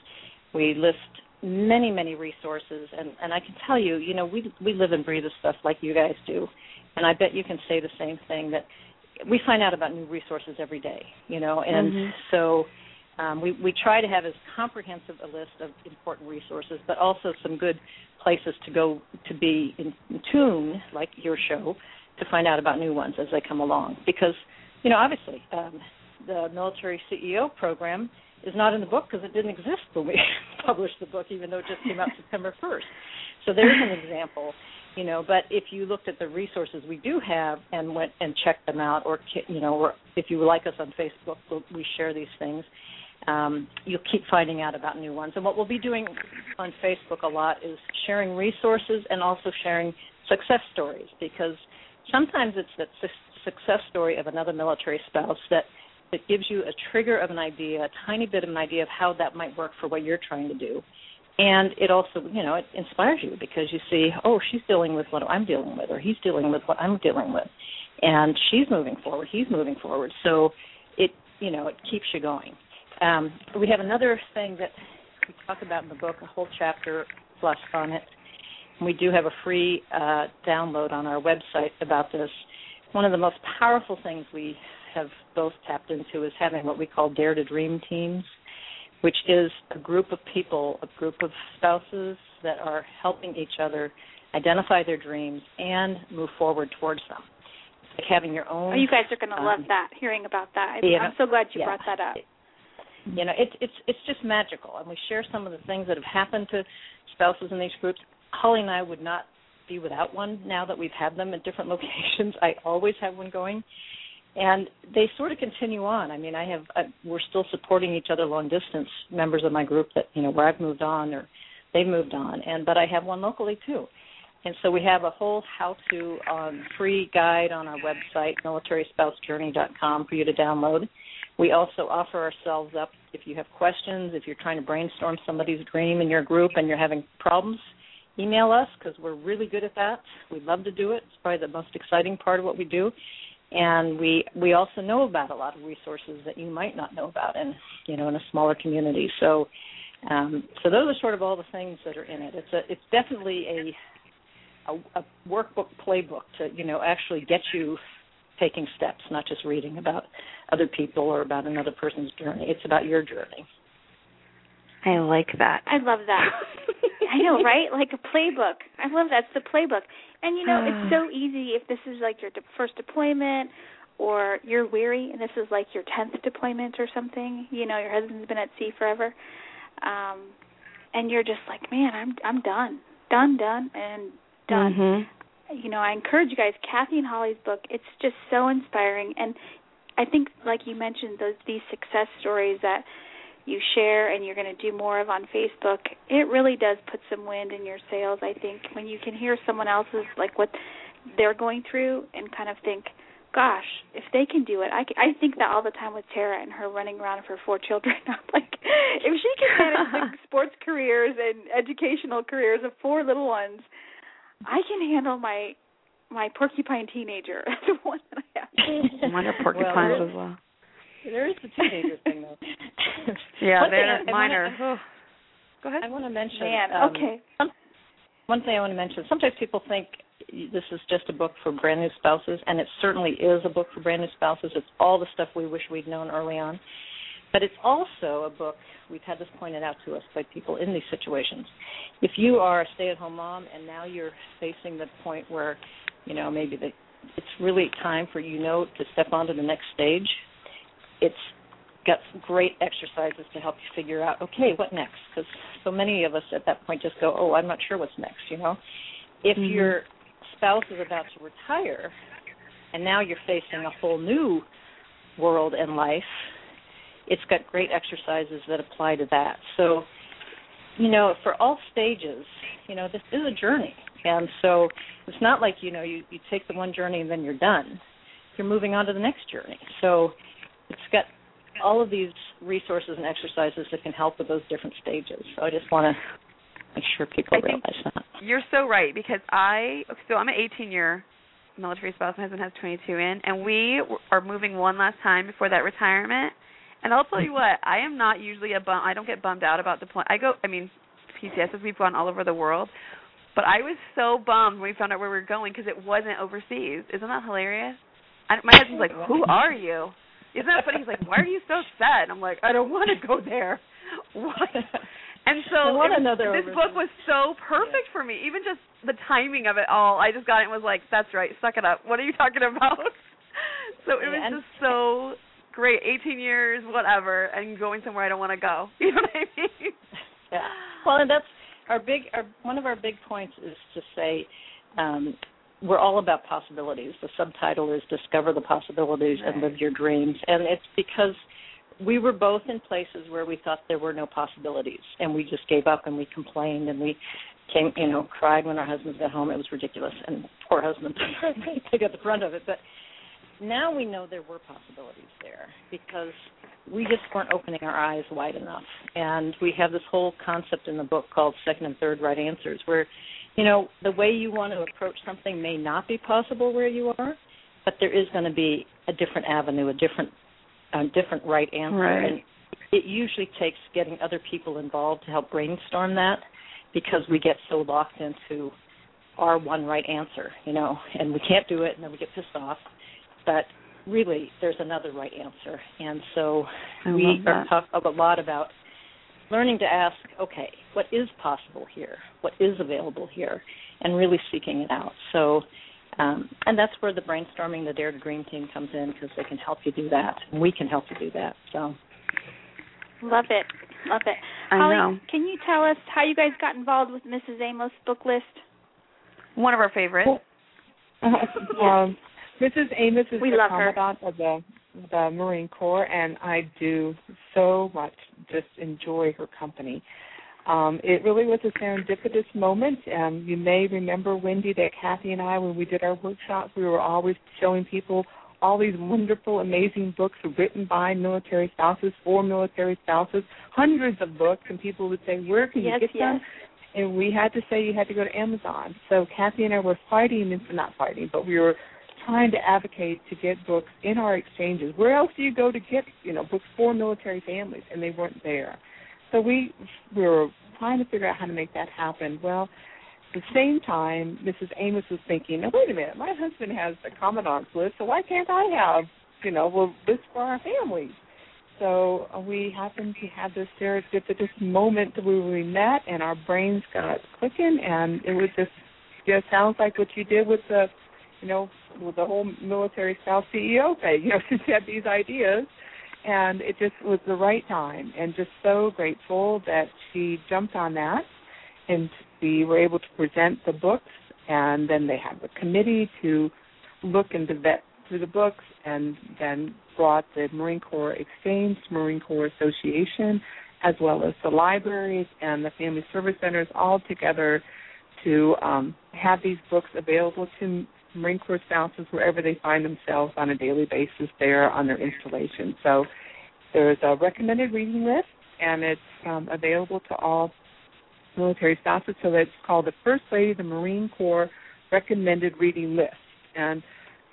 We list many many resources and and I can tell you, you know, we we live and breathe this stuff like you guys do. And I bet you can say the same thing that we find out about new resources every day, you know, and Mhm. so um, we we try to have as comprehensive a list of important resources, but also some good places to go to be in, in tune, like your show, to find out about new ones as they come along. Because you know, obviously, um, the military CEO program is not in the book because it didn't exist when we <laughs> published the book, even though it just came out September 1st. So there's an example, you know. But if you looked at the resources we do have and went and checked them out, or you know, or if you like us on Facebook, we share these things. Um, you'll keep finding out about new ones. And what we'll be doing on Facebook a lot is sharing resources and also sharing success stories because sometimes it's that su- success story of another military spouse that that gives you a trigger of an idea, a tiny bit of an idea of how that might work for what you're trying to do. And it also, you know, it inspires you because you see, oh, she's dealing with what I'm dealing with, or he's dealing with what I'm dealing with, and she's moving forward, he's moving forward. So it, you know, it keeps you going. Um, we have another thing that we talk about in the book, a whole chapter plus on it. We do have a free uh, download on our website about this. One of the most powerful things we have both tapped into is having what we call Dare to Dream teams, which is a group of people, a group of spouses that are helping each other identify their dreams and move forward towards them. It's like having your own. Oh, you guys are going to love um, that. Hearing about that, yeah. I'm so glad you Yeah. brought that up. you know it's it's it's just magical and we share some of the things that have happened to spouses in these groups holly and i would not be without one now that we've had them at different <laughs> locations i always have one going and they sort of continue on i mean i have I, we're still supporting each other long distance members of my group that you know where i've moved on or they've moved on and but i have one locally too and so we have a whole how to um, free guide on our website militaryspousejourney.com for you to download we also offer ourselves up if you have questions, if you're trying to brainstorm somebody's dream in your group and you're having problems, email us because we're really good at that. We love to do it. It's probably the most exciting part of what we do. And we we also know about a lot of resources that you might not know about in you know in a smaller community. So um, so those are sort of all the things that are in it. It's a it's definitely a a, a workbook playbook to you know actually get you taking steps, not just reading about other people or about another person's journey. It's about your journey. I like that. I love that. <laughs> I know, right? Like a playbook. I love that. It's the playbook. And you know, it's so easy if this is like your de- first deployment or you're weary and this is like your 10th deployment or something, you know, your husband's been at sea forever. Um and you're just like, "Man, I'm I'm done. Done, done and done." Mhm. you know, I encourage you guys. Kathie and Holly's book, it's just so inspiring, and I think, like you mentioned, those these success stories that you share and you're going to do more of on Facebook, it really does put some wind in your sails. I think when you can hear someone else's like what they're going through and kind of think, gosh, if they can do it, I, can, I think that all the time with Tara and her running around with her four <laughs> children. I'm like, if she can manage <laughs> the sports careers and educational careers of four little ones, I can handle my my porcupine teenager, <laughs> the one that I have. Mine are Well, porcupines there- as well. There is the teenager thing, though. <laughs> Yeah, One they're I- I wanna- Oh. <sighs> Go ahead. I want to mention. Man, um, okay. Some, one thing I want to mention. Sometimes people think this is just a book for brand new spouses, and it certainly is a book for brand new spouses. It's all the stuff we wish we'd known early on. But it's also a book, we've had this pointed out to us by people in these situations. If you are a stay at home mom and now you're facing the point where, you know, maybe the, it's really time for you know to step onto the next stage, it's got some great exercises to help you figure out, okay, what next? Because so many of us at that point just go, oh, I'm not sure what's next, you know? If Mhm. your spouse is about to retire and now you're facing a whole new world and life, it's got great exercises that apply to that. So, you know, for all stages, you know, this is a journey. And so it's not like, you know, you, you take the one journey and then you're done. You're moving on to the next journey. So it's got all of these resources and exercises that can help with those different stages. So I just want to make sure people I realize that. You're so right because I so I'm an 18 year military spouse. My husband has 22 in, and we are moving one last time before that retirement. And I'll tell you what, I am not usually a bum. I don't get bummed out about deployment. I go. I mean, PCSs we've gone all over the world, but I was so bummed when we found out where we were going because it wasn't overseas. Isn't that hilarious? I, my husband's like, "Who are you?" Isn't that funny? He's like, "Why are you so sad?" And I'm like, "I don't want to go there." What? And so one was- another this book was so perfect for me. Even just the timing of it all. I just got it and was like, "That's right. Suck it up. What are you talking about?" <laughs> so it was Yeah, just so great. 18 years, whatever, and going somewhere I don't want to go. <laughs> You know what I mean? Yeah. Well, and that's our big. Our, one of our big points is to say um, we're all about possibilities. The subtitle is "Discover the Possibilities and Live Your Dreams," and it's because we were both in places where we thought there were no possibilities, and we just gave up and we complained and we came, you know, cried when our husbands got home. It was ridiculous, and poor husband <laughs> they got the front of it, but. Now we know there were possibilities there because we just weren't opening our eyes wide enough. And we have this whole concept in the book called second and third right answers, where, you know, the way you want to approach something may not be possible where you are, but there is going to be a different avenue, a different, a different right answer. Right. And it usually takes getting other people involved to help brainstorm that because we get so locked into our one right answer, you know, and we can't do it, and then we get pissed off. But really, there's another right answer, and so I we are talk a lot about learning to ask, okay, what is possible here? What is available here? And really seeking it out. So, um, and that's where the brainstorming, the Dare to Dream team comes in because they can help you do that, and we can help you do that. So, Love it. Love it. I Holly, know. can you tell us how you guys got involved with Mrs. Amos' book list? One of our favorites. <laughs> um, Mrs. Amos is We the love her. of the the Marine Corps, and I do so much just enjoy her company. Um, it really was a serendipitous moment. Um, you may remember, Wendy, that Kathie and I, when we did our workshops, we were always showing people all these wonderful, amazing books written by military spouses, for military spouses, hundreds of books, and people would say, "Where can you Yes, get yes. them?" And we had to say you had to go to Amazon. So Kathie and I were fighting, and not fighting, but we were trying to advocate to get books in our exchanges. Where else do you go to get, you know, books for military families? And they weren't there. So we we were trying to figure out how to make that happen. Well, at the same time, Mrs. Amos was thinking, now wait a minute, my husband has the commandant's list, so why can't I have, you know, well, this for our families? So we happened to have this serendipitous moment where we met, and our brains got clicking, and it was just, just sounds like what you did with the, you know, the whole military spouse CEO thing. <laughs> You know, just had these ideas, and it just was the right time, and just so grateful that she jumped on that, and we were able to present the books, and then they had the committee to look and vet through the books, and then brought the Marine Corps Exchange, Marine Corps Association, as well as the libraries and the family service centers all together to um, have these books available to Marine Corps spouses wherever they find themselves on a daily basis there on their installation. So there's a recommended reading list, and it's um, available to all military spouses. So it's called the First Lady of the Marine Corps Recommended Reading List, and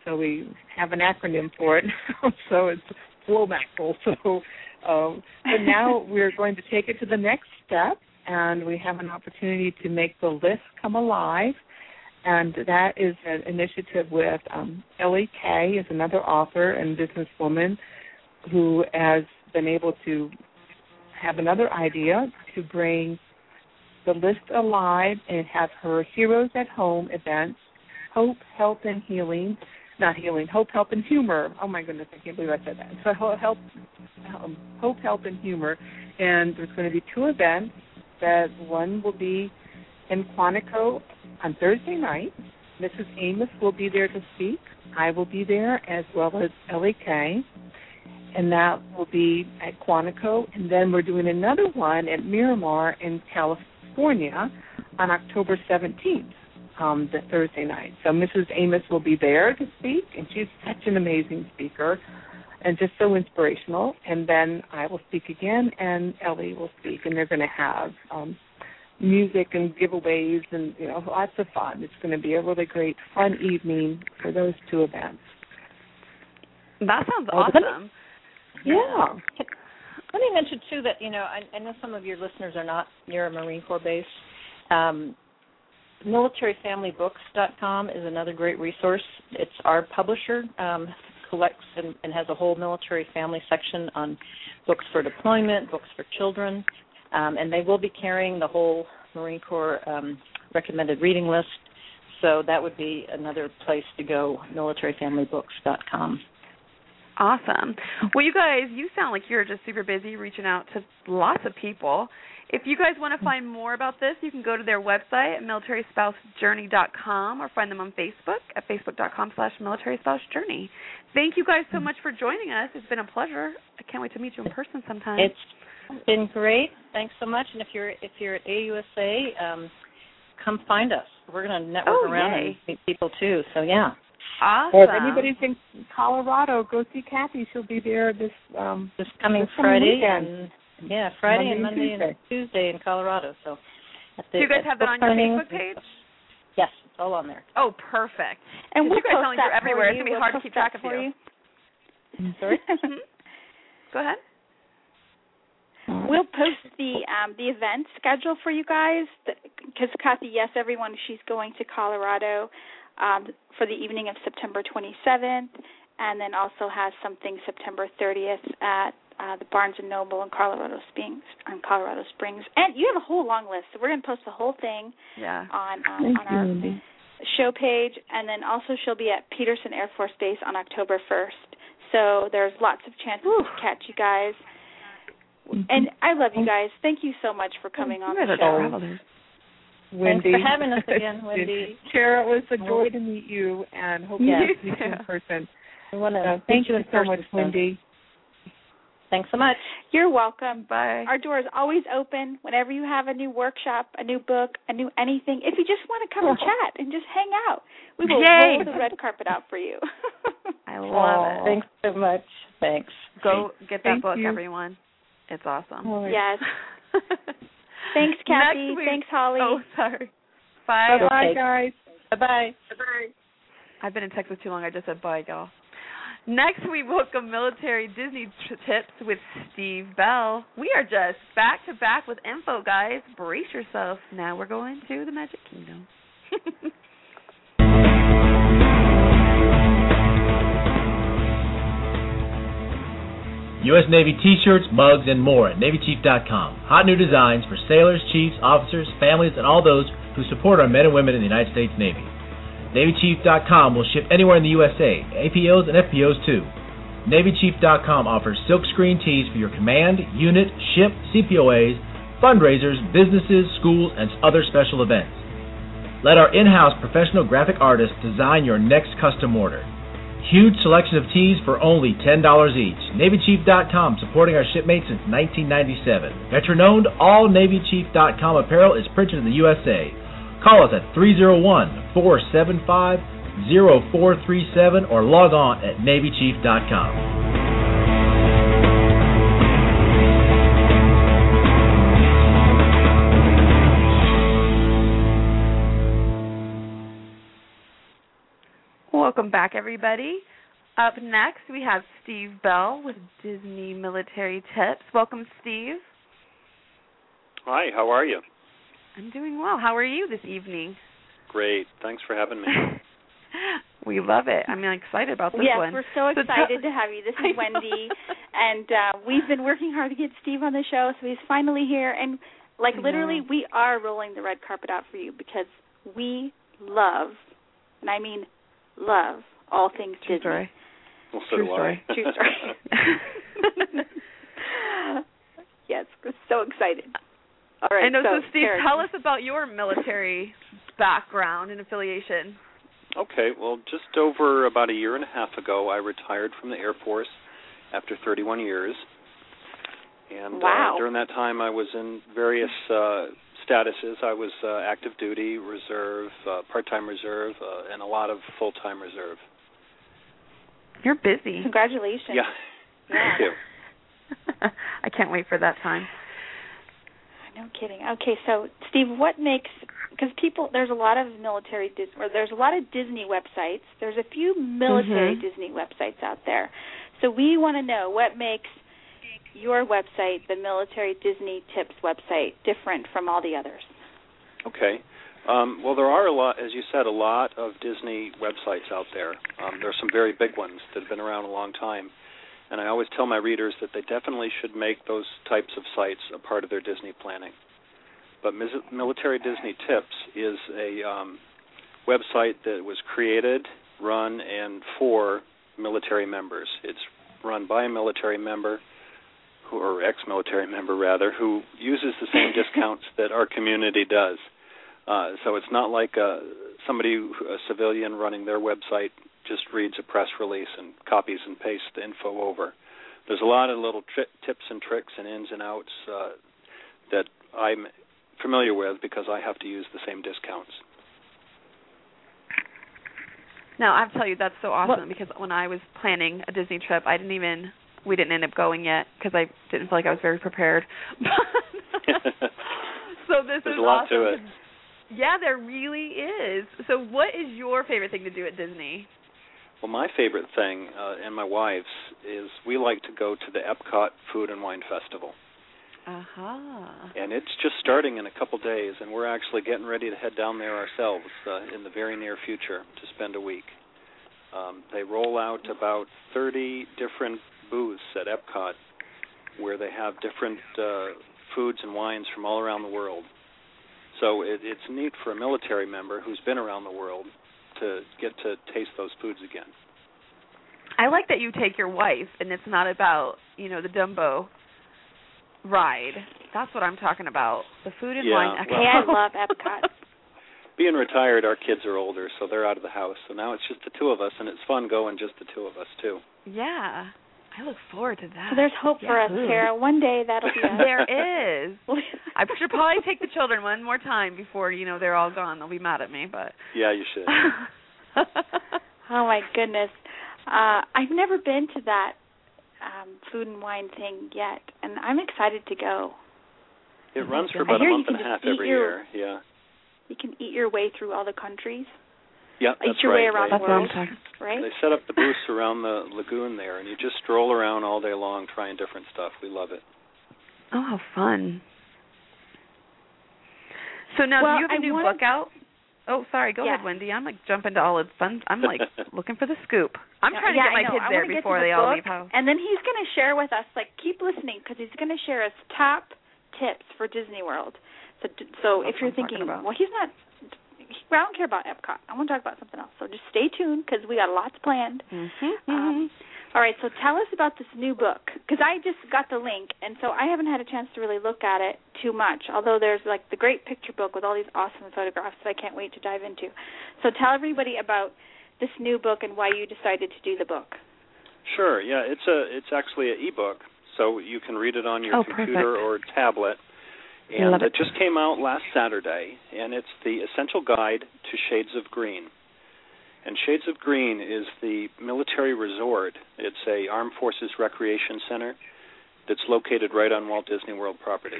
so we have an acronym for it. <laughs> so it's FLOMACL. So, um, but now <laughs> we're going to take it to the next step, and we have an opportunity to make the list come alive. And that is an initiative with um, Ellie Kay, is another author and businesswoman who has been able to have another idea to bring the list alive and have her Heroes at Home events, Hope, Help, and Healing, not healing, Hope, Help, and Humor. Oh my goodness, I can't believe I said that. So Ho- Help, um, Hope, Help, and Humor, and there's going to be two events. That one will be in Quantico on Thursday night. Mrs. Amos will be there to speak. I will be there as well as Kay and that will be at Quantico. And then we're doing another one at Miramar in California on October 17th, um, the Thursday night. So Mrs. Amos will be there to speak, and she's such an amazing speaker and just so inspirational. And then I will speak again, and Ellie will speak, and they're going to have um, music and giveaways and you know lots of fun. It's going to be a really great fun evening for those two events. That sounds awesome. Yeah. Let me mention too that you know I, I know some of your listeners are not near a Marine Corps base. Um, MilitaryFamilyBooks.com is another great resource. It's our publisher um, collects and, and has a whole military family section on books for deployment, books for children, um, and they will be carrying the whole Marine Corps um, recommended reading list. So that would be another place to go. MilitaryFamilyBooks.com. Awesome. Well, you guys, you sound like you're just super busy reaching out to lots of people. If you guys want to find more about this, you can go to their website at militaryspousejourney.com or find them on Facebook at facebook.com slash militaryspousejourney. Thank you guys so much for joining us. It's been a pleasure. I can't wait to meet you in person sometime. It's been great. Thanks so much. And if you're if you're at AUSA, um, come find us. We're going to network Oh, around yay. and meet people too. So yeah. awesome. Or if anybody's in Colorado, go see Kathie. She'll be there this um this coming this coming Friday weekend. and yeah, Friday and Monday Monday and and Tuesday in Colorado. So at the, Do you guys at have that on your Facebook page? Yes, it's all on there. Oh, perfect. And we'll you guys post sound like that you're everywhere. For It's you. gonna be We'll hard to post keep track that of for you. Sorry. <laughs> Mhm. Go ahead. We'll post the um, the event schedule for you guys because Kathie, yes, everyone, she's going to Colorado um, for the evening of September 27th, and then also has something September 30th at uh, the Barnes and Noble in Colorado Springs. On Colorado Springs, and you have a whole long list, so we're going to post the whole thing Yeah. on um, on our Wendy. show page, and then also she'll be at Peterson Air Force Base on October 1st. So there's lots of chances to catch you guys. Mm-hmm. And I love you oh. guys. Thank you so much for coming on the show. travelers. Wendy. Thanks for having us again, <laughs> Wendy. Tara, it was a joy to meet you and hope Yeah. to meet you in person. We want to So thank you so much, soon. Wendy. Thanks so much. You're welcome. Bye. Our door is always open whenever you have a new workshop, a new book, a new anything. If you just want to come and chat and just hang out, we will Yay. roll the red carpet out for you. <laughs> I love Aw. it. Thanks so much. Thanks. Go get that Thank book, you. everyone. It's awesome. All right. yes. <laughs> Thanks, Kathie. Thanks, Holly. Oh, sorry. Bye. Bye, Okay. guys. Bye, bye bye. Bye. I've been in Texas too long. I just said bye, y'all. Next, we welcome military Disney t- tips with Steve Bell. We are just back to back with info, guys. Brace yourself. Now we're going to the Magic Kingdom. <laughs> U.S. Navy t-shirts, mugs, and more at NavyChief.com. Hot new designs for sailors, chiefs, officers, families, and all those who support our men and women in the United States Navy. NavyChief.com will ship anywhere in the USA, APOs and FPOs too. NavyChief.com offers silkscreen tees for your command, unit, ship, CPOAs, fundraisers, businesses, schools, and other special events. Let our in-house professional graphic artists design your next custom order. Huge selection of tees for only $10 each. NavyChief.com, supporting our shipmates since 1997. Veteran-owned, all NavyChief.com apparel is printed in the USA. Call us at 301-475-0437 or log on at NavyChief.com. Welcome back, everybody. Up next, we have Steve Bell with Disney Military Tips. Welcome, Steve. Hi, how are you? I'm doing well. How are you this evening? Great. Thanks for having me. <laughs> we love it. I'm excited about this yes, one. we're so So excited tell- to have you. This <laughs> is. Wendy, <laughs> and uh, we've been working hard to get Steve on the show, so he's finally here. And like literally, we are rolling the red carpet out for you because we love, and I mean love, all things True Disney. story. Well, so True do story. I. True story. <laughs> yes, we're so excited. All right, I know. So, Steve, Tara, tell us about your military background and affiliation. okay, well, just over about a year and a half ago, I retired from the Air Force after 31 years. And Wow. uh, during that time, I was in various uh, statuses. I was uh, active duty, reserve, uh, part-time reserve, uh, and a lot of full-time reserve. You're busy. Congratulations. Yeah. Thank you. <laughs> I can't wait for that time. no kidding. Okay, so Steve, what makes because people there's a lot of military Dis or there's a lot of Disney websites. There's a few military Mhm. Disney websites out there. So we want to know what makes your website, the Military Disney Tips website, different from all the others. Okay. Um, well, there are a lot, as you said, a lot of Disney websites out there. Um, there are some very big ones that have been around a long time, and I always tell my readers that they definitely should make those types of sites a part of their Disney planning. But Military Disney Tips is a um, website that was created, run, and for military members. It's run by a military member, who, or ex-military member rather, who uses the same <laughs> discounts that our community does. Uh, so it's not like uh, somebody, a civilian running their website, just reads a press release and copies and pastes the info over. There's a lot of little tri- tips and tricks and ins and outs uh, that I'm familiar with because I have to use the same discounts. Now, I have to tell you that's so awesome because when I was planning a Disney trip, I didn't even we didn't end up going yet because I didn't feel like I was very prepared. <laughs> <laughs> so this There's is a lot awesome. to it. Yeah, there really is. So, what is your favorite thing to do at Disney? Well, my favorite thing, uh, and my wife's, is we like to go to the Epcot Food and Wine Festival. Aha. And it's just starting in a couple days, and we're actually getting ready to head down there ourselves uh, in the very near future to spend a week. Um, they roll out about 30 different booths at Epcot where they have different uh, foods and wines from all around the world. So it, it's neat for a military member who's been around the world to get to taste those foods again. I like that you take your wife and it's not about, you know, the Dumbo ride. That's what I'm talking about. The food and Yeah, wine. well- I love Epcot. <laughs> Being retired, our kids are older, so they're out of the house. So now it's just the two of us, and it's fun going just the two of us too. yeah. I look forward to that. So there's hope for us, Yahoo. Tara. One day that'll be <laughs> us. there is. <laughs> I should probably take the children one more time before you know they're all gone. They'll be mad at me, but Yeah, you should. <laughs> Oh my goodness. Uh I've never been to that um food and wine thing yet and I'm excited to go. It runs for about a month and a half every your- year. Yeah. You can eat your way through all the countries. Yeah, Eat that's your right. way around They- the world. Right? They set up the booths around the lagoon there, and you just stroll around all day long trying different stuff. We love it. oh, how fun! So now, Well, do you have a I new wanted- book out? Oh, sorry. Go Yeah. ahead, Wendy. I'm like jumping to all the fun. I'm like <laughs> looking for the scoop. I'm Yeah, trying to yeah, get my kids there wanna get to before the they all leave home. And then he's going to share with us like keep listening because he's going to share his top tips for Disney World. So so That's if you're I'm thinking, well, he's not I don't care about Epcot. I want to talk about something else. So just stay tuned because we got lots planned. Mm-hmm. Um, all right, so tell us about this new book because I just got the link, and so I haven't had a chance to really look at it too much. Although there's like the great picture book with all these awesome photographs that I can't wait to dive into. So tell everybody about this new book and why you decided to do the book. Sure. Yeah, it's a it's actually an ebook, so you can read it on your Oh, computer perfect. or tablet. And Love it. just came out last Saturday, and it's the Essential Guide to Shades of Green. And Shades of Green is the military resort. It's a Armed Forces Recreation Center that's located right on Walt Disney World property.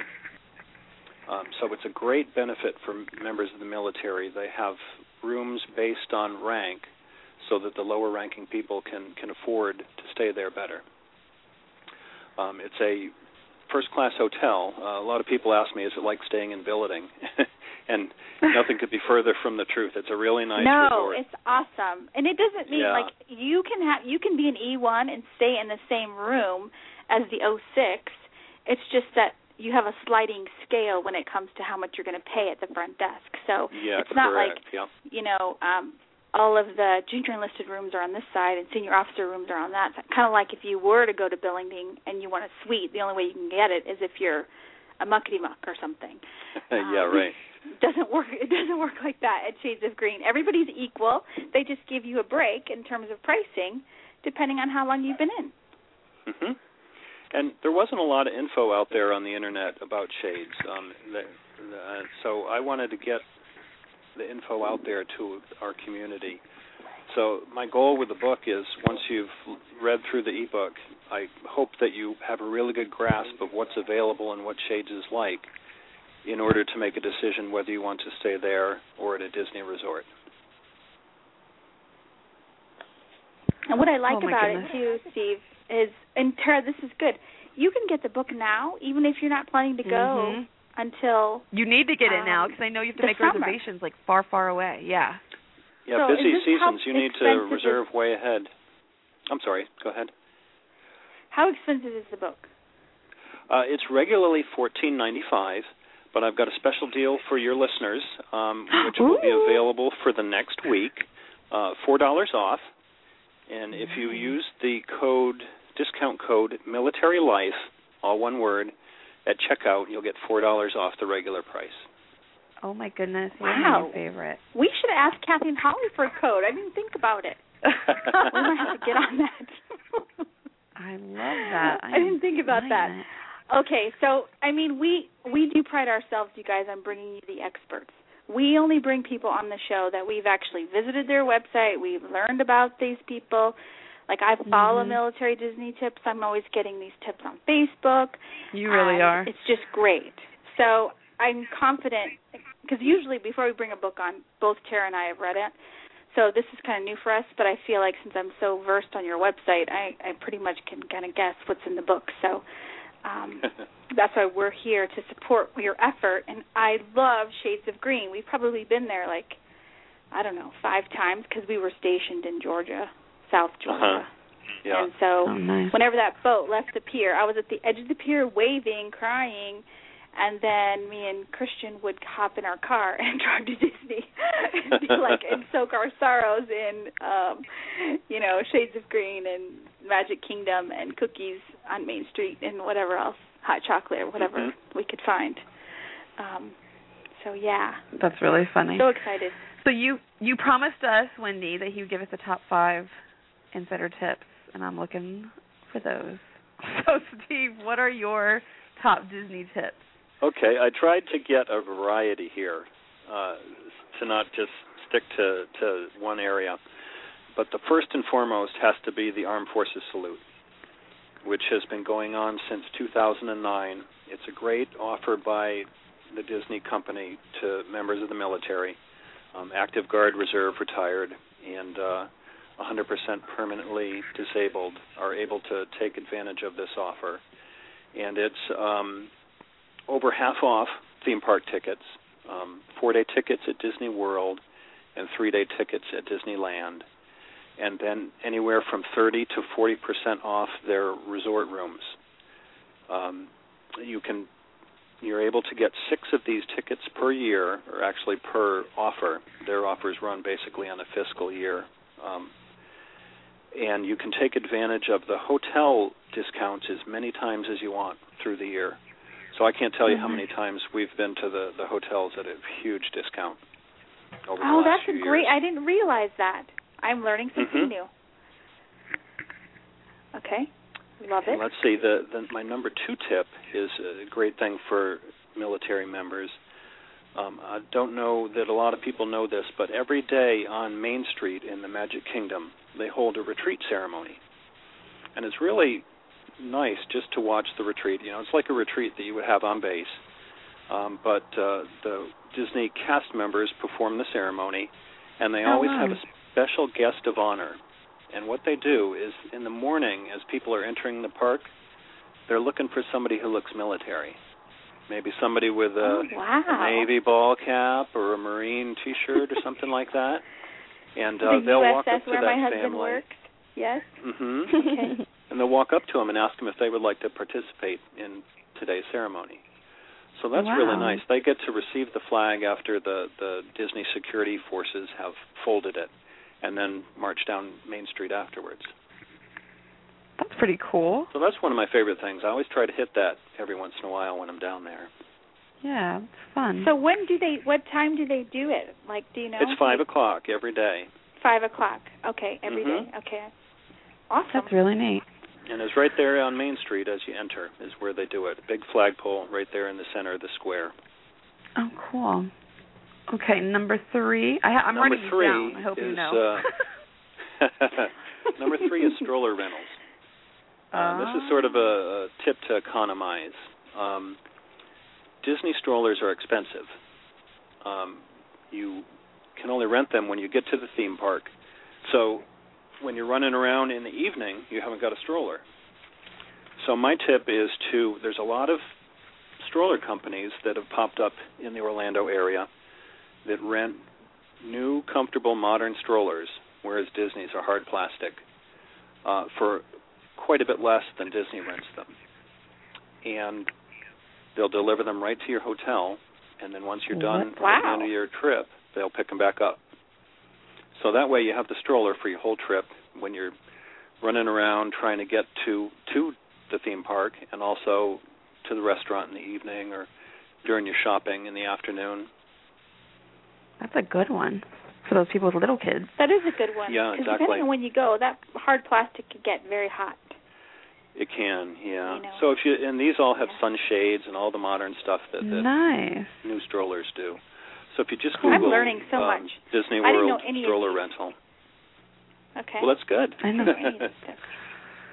Um, so it's a great benefit for members of the military. They have rooms based on rank, so that the lower ranking people can can afford to stay there better. Um, it's a first class hotel. Uh, a lot of people ask me, is it like staying in billeting? <laughs> and nothing could be further from the truth. It's a really nice no, resort. it's awesome, and it doesn't mean Yeah. like you can have you can be an E1 and stay in the same room as the 06. It's just that you have a sliding scale when it comes to how much you're going to pay at the front desk. So yeah, it's not like yeah. you know um all of the junior enlisted rooms are on this side and senior officer rooms are on that. side. Kind of like if you were to go to billeting and you want a suite, the only way you can get it is if you're a muckety muck or something. <laughs> yeah, Um, right. It <laughs> doesn't work it doesn't work like that at Shades of Green. Everybody's equal. They just give you a break in terms of pricing depending on how long you've been in. Mm-hmm. And there wasn't a lot of info out there on the internet about shades. Um, the, the, uh, so I wanted to get the info out there to our community. So my goal with the book is once you've read through the ebook, I hope that you have a really good grasp of what's available and what Shades is like. in order to make a decision whether you want to stay there or at a Disney resort. And what I like Oh, about goodness. it too, Steve, is and Tara, this is good. You can get the book now, even if you're not planning to go Mhm. Until. You need to get it now Um, because I know you have to make summer. reservations like far, far away. Yeah. Yeah, So busy seasons, you need to reserve way ahead. I'm sorry, go ahead. How expensive is the book? Uh, it's regularly fourteen ninety five, but I've got a special deal for your listeners, um, <gasps> which will be available for the next week. Uh, Four dollars off, and if you use the code discount code Military Life, all one word, at checkout, you'll get four dollars off the regular price. Oh my goodness. You're Wow. my favorite. We should ask Kathie and Holly for a code. I didn't think about it. <laughs> we might have to get on that. <laughs> I love that. I didn't think about I'm that. it. Okay, so I mean, we we do pride ourselves, you guys, on bringing you the experts. We only bring people on the show that we've actually visited their website, we've learned about these people. Like I follow Mhm. military Disney tips. I'm always getting these tips on Facebook. You really and are. It's just great. So I'm confident because usually before we bring a book on, both Tara and I have read it. So this is kind of new for us, but I feel like since I'm so versed on your website, I, I pretty much can kind of guess what's in the book. So um, <laughs> that's why we're here to support your effort. And I love Shades of Green. We've probably been there like I don't know five times because we were stationed in Georgia, South Georgia. Uh-huh. Yeah. And so Oh, nice. whenever that boat left the pier, I was at the edge of the pier waving, crying, and then me and Christian would hop in our car <laughs> and drive to Disney <laughs> and be like and soak our sorrows in um you know, Shades of Green and Magic Kingdom and cookies on Main Street and whatever else, hot chocolate or whatever Mhm. we could find. Um so yeah. That's really funny. So excited. So you you promised us, Wendy, that you would give us the top five insider tips, and I'm looking for those. <laughs> So Steve, what are your top Disney tips? Okay, I tried to get a variety here, uh, to not just stick to, to one area. But the first and foremost has to be the Armed Forces Salute, which has been going on since 2009. It's a great offer by the Disney company to members of the military, um, active guard, reserve, retired, and uh, 100% permanently disabled are able to take advantage of this offer. And it's um, over half off theme park tickets, um, four day tickets at Disney World, and three day tickets at Disneyland, and then anywhere from 30 to 40 percent off their resort rooms. Um, you can you're able to get six of these tickets per year, or actually per offer. Their offers run basically on a fiscal year. Um, and you can take advantage of the hotel discounts as many times as you want through the year. So I can't tell you how Mhm. many times we've been to the the hotels at a huge discount. Oh, that's a great. years. I didn't realize that. I'm learning something Mhm. new. Okay. Love it. And let's see. The, the my number two tip is a great thing for military members. Um, I don't know that a lot of people know this, but every day on Main Street in the Magic Kingdom, they hold a retreat ceremony, and it's really nice just to watch the retreat. You know, it's like a retreat that you would have on base, um, but uh, the Disney cast members perform the ceremony, and they Oh, always have a special guest of honor. And what they do is in the morning, as people are entering the park, they're looking for somebody who looks military. Maybe somebody with a, Oh, wow. a navy ball cap or a marine T-shirt or something like that, <laughs> and uh, the they'll USS walk up to where that my husband family. worked. Yes. hmm <laughs> Okay. <laughs> and they'll walk up to them and ask them if they would like to participate in today's ceremony. So that's really nice. They get to receive the flag after the the Disney security forces have folded it, and then march down Main Street afterwards. That's pretty cool. So that's one of my favorite things. I always try to hit that every once in a while when I'm down there. Yeah, it's fun. So when do they? What time do they do it? Like, do you know? It's five o'clock every day, Five o'clock. Okay, every day. Mhm. Okay. Awesome. That's really neat. and it's right there on Main Street as you enter is where they do it. Big flagpole right there in the center of the square. Oh, cool. Okay, number three. I, I'm Number writing three down. I hope you know. uh, <laughs> Number three is stroller rentals. Uh, this is sort of a, a tip to economize. Um, Disney strollers are expensive. Um, you can only rent them when you get to the theme park. So when you're running around in the evening, you haven't got a stroller. So my tip is to there's a lot of stroller companies that have popped up in the Orlando area that rent new, comfortable, modern strollers, whereas Disney's are hard plastic, uh, for quite a bit less than Disney rents them. And they'll deliver them right to your hotel, and then once you're done wow. at the end of your trip, they'll pick them back up. So that way you have the stroller for your whole trip when you're running around trying to get to to the theme park and also to the restaurant in the evening or during your shopping in the afternoon. That's a good one for those people with little kids. That is a good one. Yeah, 'Cause exactly. Depending on when you go, that hard plastic could get very hot. It can, yeah. You know. So if you and these all have sunshades and all the modern stuff that, that Nice. new strollers do. So if you just I'm Google learning so um, much. Disney I didn't World know any stroller rental. Okay. Well, that's good. I know.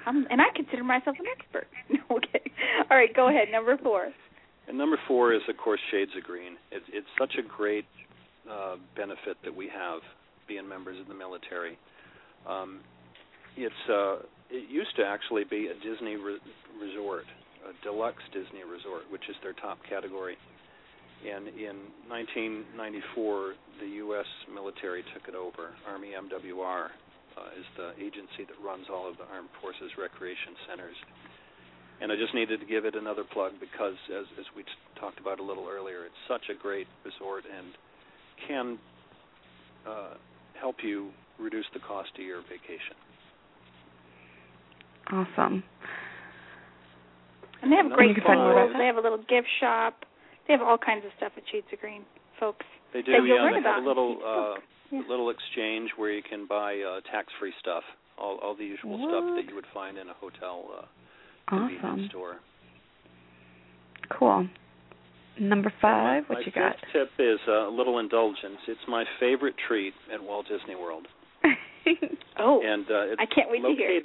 I'm, and I consider myself an expert. <laughs> okay. All right, go ahead. Number four. And number four is, of course, Shades of Green. It's it's such a great uh, benefit that we have being members of the military. Um, it's uh, it used to actually be a Disney re- resort, a deluxe Disney resort, which is their top category. And in 1994, the U.S. military took it over. Army MWR uh, is the agency that runs all of the Armed Forces recreation centers and I just needed to give it another plug because, as as we talked about a little earlier, it's such a great resort and can uh, help you reduce the cost of your vacation. Awesome. And they have Number great You can find more tools. about They have a little gift shop. They have all kinds of stuff at Shades of Green, folks. They do, That you'll yeah. They have a little uh, Yeah. little exchange where you can buy uh, tax-free stuff, all all the usual stuff that you would find in a hotel uh, Awesome. convenience store. Cool. Number five, my, what my you got? fifth tip is uh, a little indulgence. It's my favorite treat at Walt Disney World. <laughs> Oh, and uh, it's I can't wait to hear.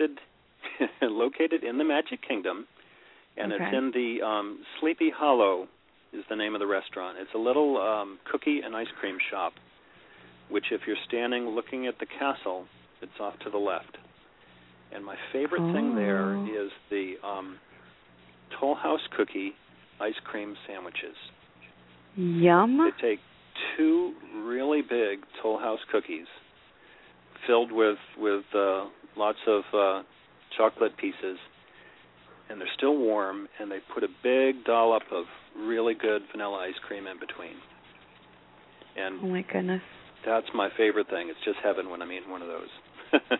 <laughs> located in the Magic Kingdom, and Okay. it's in the um, Sleepy Hollow is the name of the restaurant. It's a little um, cookie and ice cream shop, which if you're standing looking at the castle, it's off to the left. And my favorite thing there Oh. the um, Toll House cookie ice cream sandwiches. Yum. They take two really big Toll House cookies filled with with uh, lots of uh, chocolate pieces, and they're still warm. And they put a big dollop of really good vanilla ice cream in between. And Oh my goodness. that's my favorite thing. It's just heaven when I'm eating one of those. <laughs>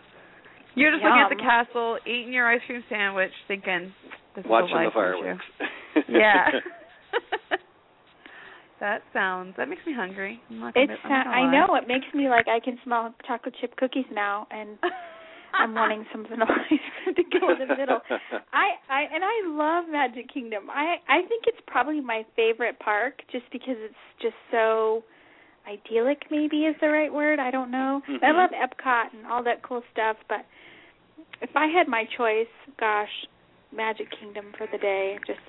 You're just looking at the castle, eating your ice cream sandwich, thinking this Watching is the life, the fireworks. <laughs> <laughs> Yeah. that sounds. That makes me hungry. I'm not gonna, It's. I'm not gonna I lie. know it makes me like I can smell chocolate chip cookies now, and I'm wanting some vanilla ice cream to go in the middle. I, I and I love Magic Kingdom. I I think it's probably my favorite park just because it's just so idyllic maybe is the right word. I don't know. I Mhm. love Epcot and all that cool stuff, but if I had my choice, gosh, Magic Kingdom for the day. Just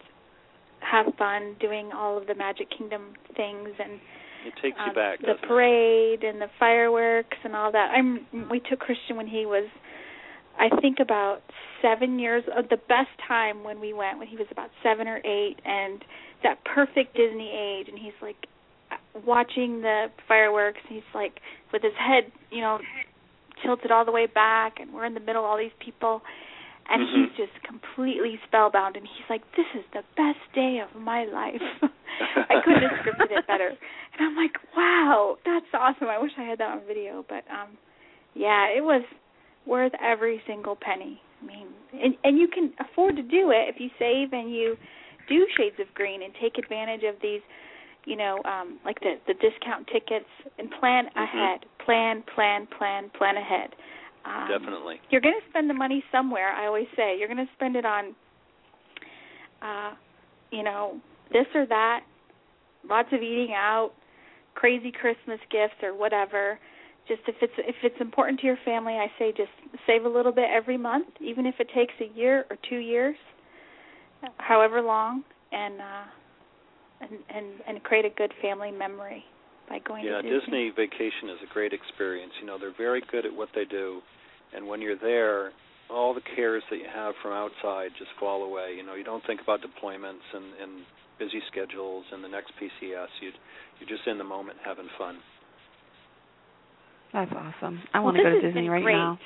have fun doing all of the Magic Kingdom things and it takes you um, back, the doesn't it? parade and the fireworks and all that. I'm we took Christian when he was I think about 7 years of the best time when we went when he was about 7 or 8 and that perfect Disney age and he's like watching the fireworks and he's like with his head, you know, tilted all the way back and we're in the middle of all these people and Mhm. he's just completely spellbound and he's like this is the best day of my life. <laughs> I couldn't have scripted it better. And I'm like, wow, that's awesome. I wish I had that on video, but um yeah, it was worth every single penny. I mean, and and you can afford to do it if you save and you do Shades of Green and take advantage of these, you know, um like the the discount tickets and plan ahead. Plan, plan, plan, plan ahead. Um, Definitely. you're going to spend the money somewhere. I always say you're going to spend it on, uh, you know, this or that. Lots of eating out, crazy Christmas gifts or whatever. Just if it's if it's important to your family, I say just save a little bit every month, even if it takes a year or two years, however long, and uh and and and create a good family memory by going yeah, to Disney. Disney vacation is a great experience. You know, they're very good at what they do, and when you're there, all the cares that you have from outside just fall away. You know, you don't think about deployments and, and busy schedules and the next PCS. You you're just in the moment having fun. That's awesome. I Well, want to go to Disney right great. now.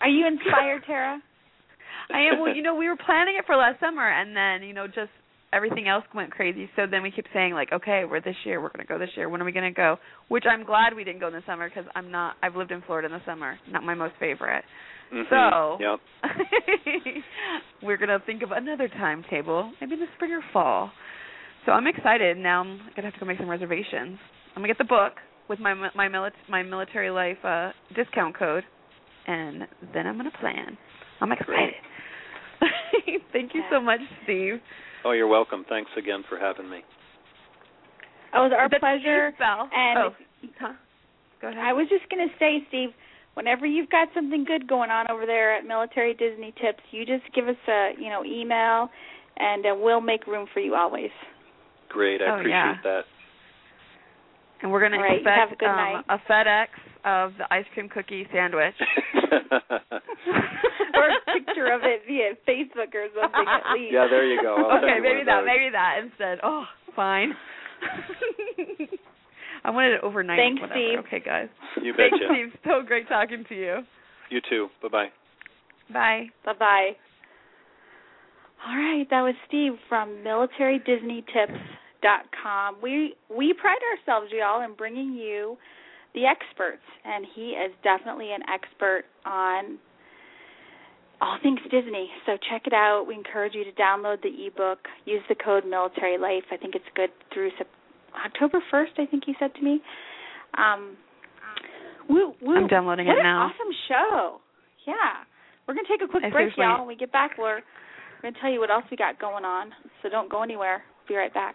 Are you inspired, Tara? <laughs> I am. Well, you know, we were planning it for last summer, and then you know, just everything else went crazy. So then we kept saying like, okay, we're this year, we're gonna go this year. When are we gonna go? Which I'm glad we didn't go in the summer because I'm not. I've lived in Florida in the summer, not my most favorite. Mhm. So Yep. <laughs> we're gonna think of another timetable, maybe in the spring or fall. So I'm excited. Now I'm gonna have to go make some reservations. I'm gonna get the book with my my mili- my military life uh discount code, and then I'm gonna plan. I'm excited. <laughs> Thank you so much, Steve. Oh, you're welcome. Thanks again for having me. It was our That's pleasure. Bell. And oh, huh? go ahead. I was just going to say, Steve, whenever you've got something good going on over there at Military Disney Tips, you just give us a you know email, and uh, we'll make room for you always. Great. I Oh, appreciate yeah. that. And we're gonna All right, a expect um, a FedEx of the ice cream cookie sandwich. <laughs> or a picture of it via Facebook or something at <laughs> least. Yeah, there you go. I'll okay, you maybe that, maybe that instead. Oh, fine. <laughs> I wanted it overnight. Thanks, whatever. Steve. Okay, guys. You betcha. Thanks, betcha. Steve. So great talking to you. You too. Bye bye. Bye. Bye bye. All right, that was Steve from MilitaryDisneyTips.com. We we pride ourselves, y'all, in bringing you the experts, and he is definitely an expert on all things Disney. So check it out. We encourage you to download the ebook. Use the code Military Life. I think it's good through October first. I think he said to me. Um, woo, woo. I'm downloading what it now. awesome show. Yeah. We're going to take a quick I break, y'all. When we get back, we're going to tell you what else we got going on. So don't go anywhere. Be right back.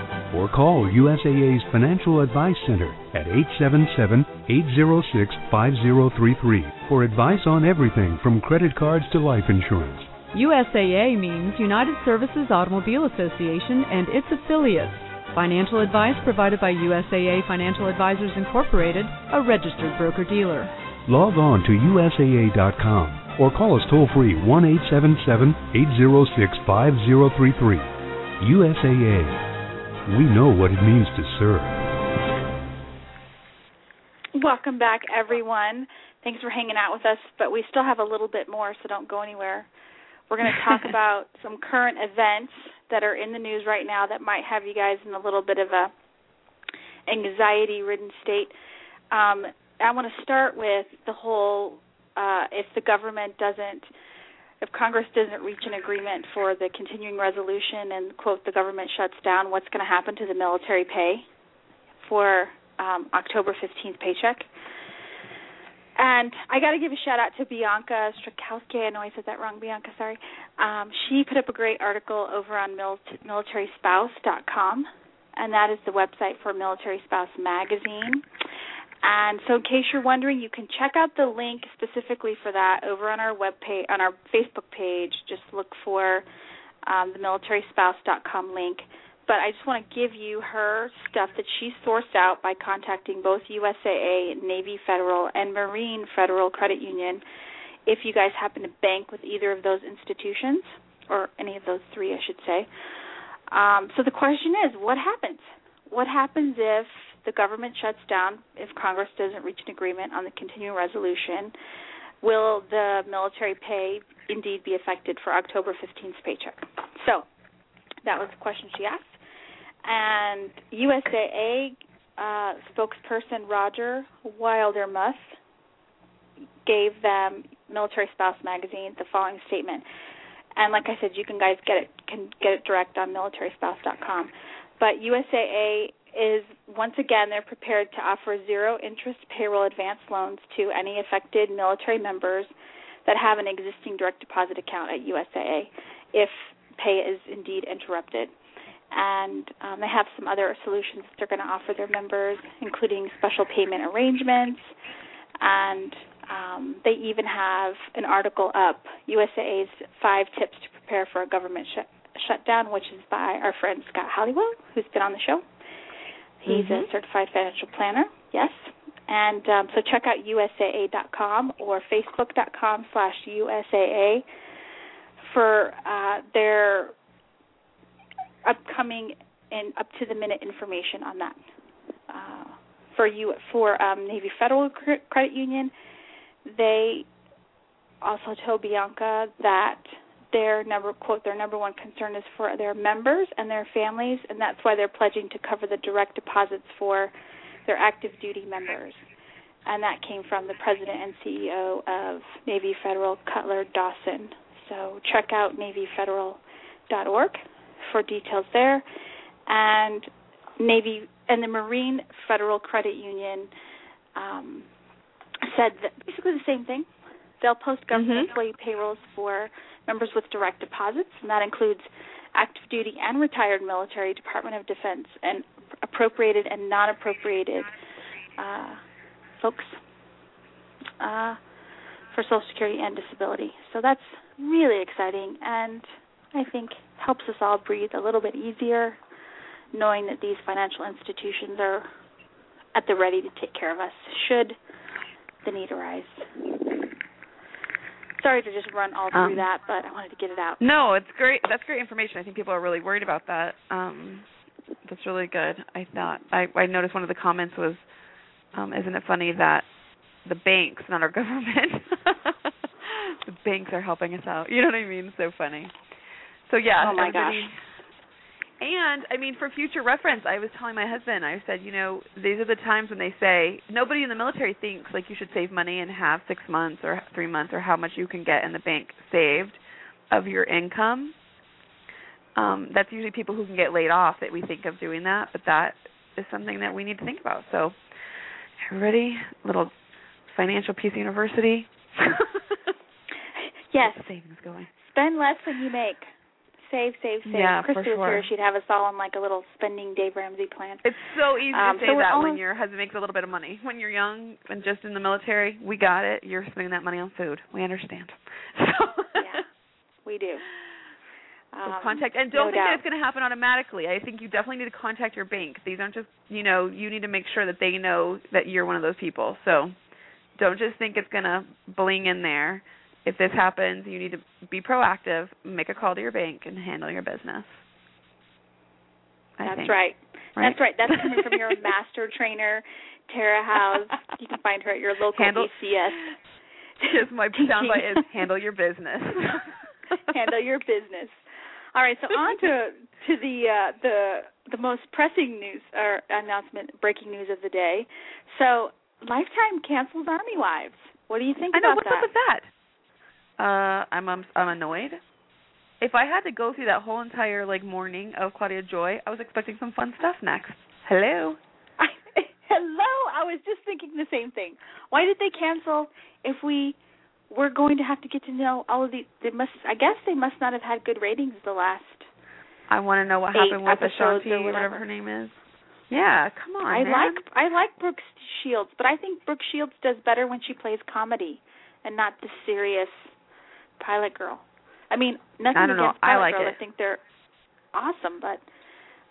or call USAA's Financial Advice Center at 877 806 5033 for advice on everything from credit cards to life insurance. USAA means United Services Automobile Association and its affiliates. Financial advice provided by USAA Financial Advisors Incorporated, a registered broker dealer. Log on to USAA.com or call us toll free 1 877 806 5033. USAA. We know what it means to serve. Welcome back, everyone. Thanks for hanging out with us, but we still have a little bit more, so don't go anywhere. We're going <laughs> to talk about some current events that are in the news right now that might have you guys in a little bit of a anxiety-ridden state. Um, I want to start with the whole uh, if the government doesn't, if Congress doesn't reach an agreement for the continuing resolution and quote the government shuts down, what's going to happen to the military pay for um, October 15th paycheck? And I got to give a shout out to Bianca Strakowski. I know I said that wrong, Bianca. Sorry. Um, she put up a great article over on mil- militarySpouse.com, and that is the website for Military Spouse Magazine. And so, in case you're wondering, you can check out the link specifically for that over on our web page, on our Facebook page. Just look for um, the MilitarySpouse.com link. But I just want to give you her stuff that she sourced out by contacting both USAA, Navy Federal, and Marine Federal Credit Union. If you guys happen to bank with either of those institutions, or any of those three, I should say. Um, so the question is, what happens? What happens if the government shuts down, if Congress doesn't reach an agreement on the continuing resolution, will the military pay indeed be affected for October 15th paycheck? So that was the question she asked. And USAA uh, spokesperson Roger Wildermuth gave them Military Spouse magazine the following statement. And like I said, you can guys get it can get it direct on militarySpouse.com. But USAA is once again they're prepared to offer zero interest payroll advance loans to any affected military members that have an existing direct deposit account at USAA if pay is indeed interrupted. And um, they have some other solutions that they're going to offer their members, including special payment arrangements. And um, they even have an article up, USAA's Five Tips to Prepare for a Government sh- Shutdown, which is by our friend Scott Halliwell, who's been on the show. He's Mm-hmm. a certified financial planner, yes. And um, so check out USAA.com or Facebook.com slash USAA for uh, their upcoming and up to the minute information on that. Uh, for you for um, Navy Federal Credit Union, they also told Bianca that their number quote their number one concern is for their members and their families, and that's why they're pledging to cover the direct deposits for their active duty members. And that came from the president and CEO of Navy Federal, Cutler Dawson. So check out NavyFederal.org for details there. And Navy and the Marine Federal Credit Union um, said that basically the same thing. They'll post government employee payrolls for members with direct deposits, and that includes active duty and retired military, Department of Defense, and appropriated and non appropriated uh, folks uh, for Social Security and disability. So that's really exciting, and I think helps us all breathe a little bit easier, knowing that these financial institutions are at the ready to take care of us should the need arise. Sorry to just run all through Um, that, but I wanted to get it out. No, it's great. That's great information. I think people are really worried about that. Um, that's really good. I thought I, I noticed one of the comments was, um, "Isn't it funny that the banks, not our <laughs> government, <laughs> the banks are helping us out?" You know what I mean? So funny. So yeah. Oh my gosh. And I mean, for future reference, I was telling my husband, I said, you know, these are the times when they say nobody in the military thinks like you should save money and have six months or three months or how much you can get in the bank saved of your income. Um, that's usually people who can get laid off that we think of doing that, but that is something that we need to think about. So, everybody, little financial piece university. <laughs> Yes. savings going. Spend less than you make. Save, save, save. Yeah, Krista for was sure. here. She'd have us all on like a little spending Dave Ramsey plan. It's so easy Um, to say so that all- when your husband makes a little bit of money. When you're young and just in the military, we got it. You're spending that money on food. We understand. <laughs> yeah, we do. <laughs> So Um, contact and don't think doubt. that it's going to happen automatically. I think you definitely need to contact your bank. These aren't just you know you need to make sure that they know that you're one of those people. So don't just think it's going to bling in there. If this happens, you need to be proactive. Make a call to your bank and handle your business. I That's right. Right? That's right. That's coming from your <laughs> master trainer, Tara House. You can find her at your local Handle- BCS. Just <laughs> my soundbite is handle your business. <laughs> handle your business. All right, so on to to the uh, the the most pressing news or announcement, breaking news of the day. So, Lifetime cancels Army Wives. What do you think about that? I know about what's that? up with that. Uh, I'm I'm I'm annoyed. If I had to go through that whole entire like morning of Claudia Joy, I was expecting some fun stuff next. Hello. <laughs> Hello, I was just thinking the same thing. Why did they cancel if we were going to have to get to know all of the they must I guess they must not have had good ratings the last I want to know what happened with Ashanti, or whatever whatever. her name is. Yeah, come on, I man. like I like Brooke Shields, but I think Brooke Shields does better when she plays comedy and not the serious pilot girl. I mean, nothing I don't know. against I pilot like girl. it. I think they're awesome, but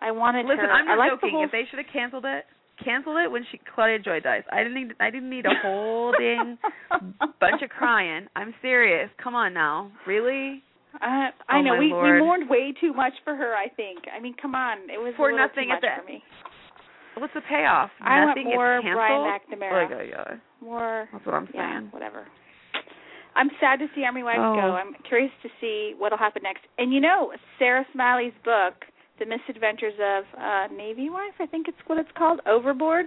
I wanted to. Listen, her. I'm I not like joking. the whole If they should have canceled it, canceled it when she Claudia Joy dies. I didn't need I didn't need a whole dang <laughs> bunch of crying. I'm serious. Come on now. Really? Uh, I Oh, know we Lord. we mourned way too much for her. I think. I mean, come on, it was For a nothing at the- for me. What's the payoff? I want Nothing more gets Brian? McNamara. Oh, yeah, yeah. More. That's what I'm Yeah, saying. whatever. I'm sad to see Army Wives Oh. go. I'm curious to see what'll happen next. And you know, Sarah Smiley's book, The Misadventures of uh Navy Wife, I think it's what it's called, Overboard.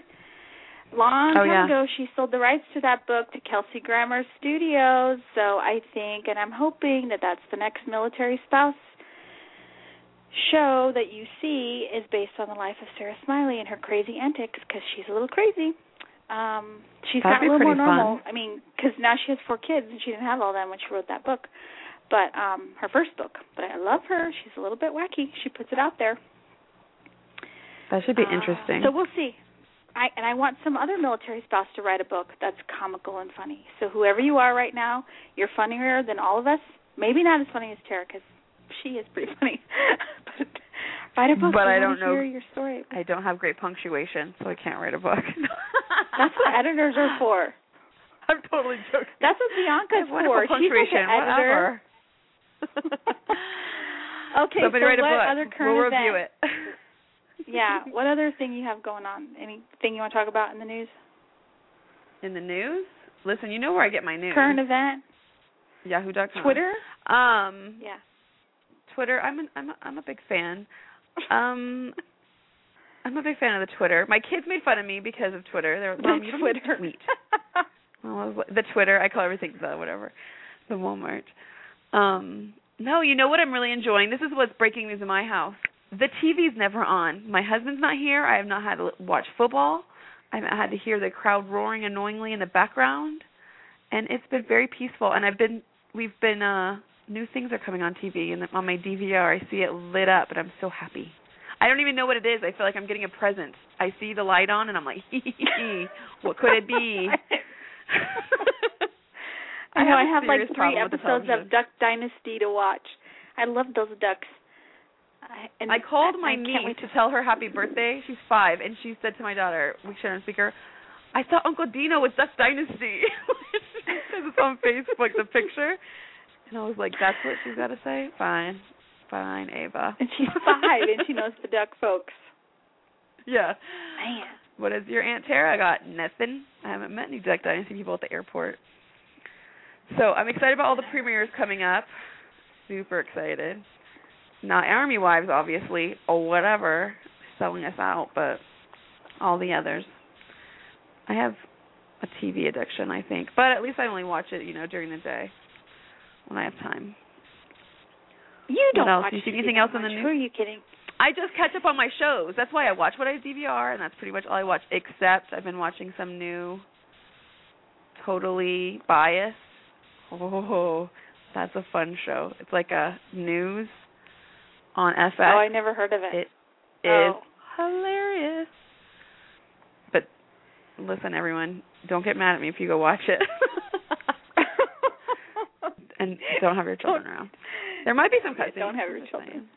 Long Oh, time yeah. ago, she sold the rights to that book to Kelsey Grammer Studios. So I think, and I'm hoping that that's the next military spouse show that you see is based on the life of Sarah Smiley and her crazy antics because she's a little crazy. Um, she's That'd gotten a little more normal. fun. I mean, because now she has four kids and she didn't have all them when she wrote that book. But um her first book. But I love her. She's a little bit wacky. She puts it out there. That should be Uh, interesting. So we'll see. I and I want some other military spouse to write a book that's comical and funny. So whoever you are right now, you're funnier than all of us. Maybe not as funny as Tara because she is pretty <laughs> funny. but write a book. But I don't know- Hear your story. I don't have great punctuation, so I can't write a book. <laughs> That's what editors are for. <laughs> I'm totally joking. That's what Bianca's I have wonderful for. She's like an editor. <laughs> Okay, Somebody so write a what book. other current we'll review event- it. <laughs> yeah. What other thing you have going on? Anything you want to talk about in the news? In the news? Listen, you know where I get my news. Current event? Yahoo.com. Twitter? Um, Yeah. Twitter. I'm an, I'm a, I'm a big fan. Um, I'm a big fan of the Twitter. My kids made fun of me because of Twitter. They're The Mom, you don't need to Twitter. tweet. <laughs> Well, the Twitter. I call everything the whatever, the Walmart. Um, no, you know what I'm really enjoying. This is what's breaking news in my house. The TV's never on. My husband's not here. I have not had to watch football. I've had to hear the crowd roaring annoyingly in the background, and it's been very peaceful. And I've been, we've been, uh new things are coming on TV, and on my DVR I see it lit up, and I'm so happy. I don't even know what it is. I feel like I'm getting a present. I see the light on, and I'm like, <laughs> hee hee hee. What could it be? <laughs> I know I have like three with episodes of Duck Dynasty to watch. I love those ducks. I, and I called my I niece to tell her happy birthday. She's five, and she said to my daughter, we shared on speaker, I thought Uncle Dino was Duck Dynasty. <laughs> Because it's on Facebook, the picture. And I was like, that's what she's got to say? Fine. Fine, Ava. <laughs> And she's five and she knows the duck folks. Yeah. Man. What is your Aunt Tara? Got nothing. I haven't met any Duck Dynasty people at the airport. So I'm excited about all the premieres coming up. Super excited. Not Army Wives, obviously, or whatever, selling us out, but all the others. I have a TV addiction, I think, but at least I only watch it, you know, during the day when I have time. You don't else? watch You see anything else on the news? Who are you kidding? I just catch up on my shows. That's why I watch what I DVR, and that's pretty much all I watch. Except I've been watching some new, totally biased. Oh, that's a fun show. It's like a news on FX. Oh, I never heard of it. It oh. is Oh. hilarious. But listen, everyone, don't get mad at me if you go watch it. <laughs> <laughs> and don't have your children around. There might be some cussing. don't have your children.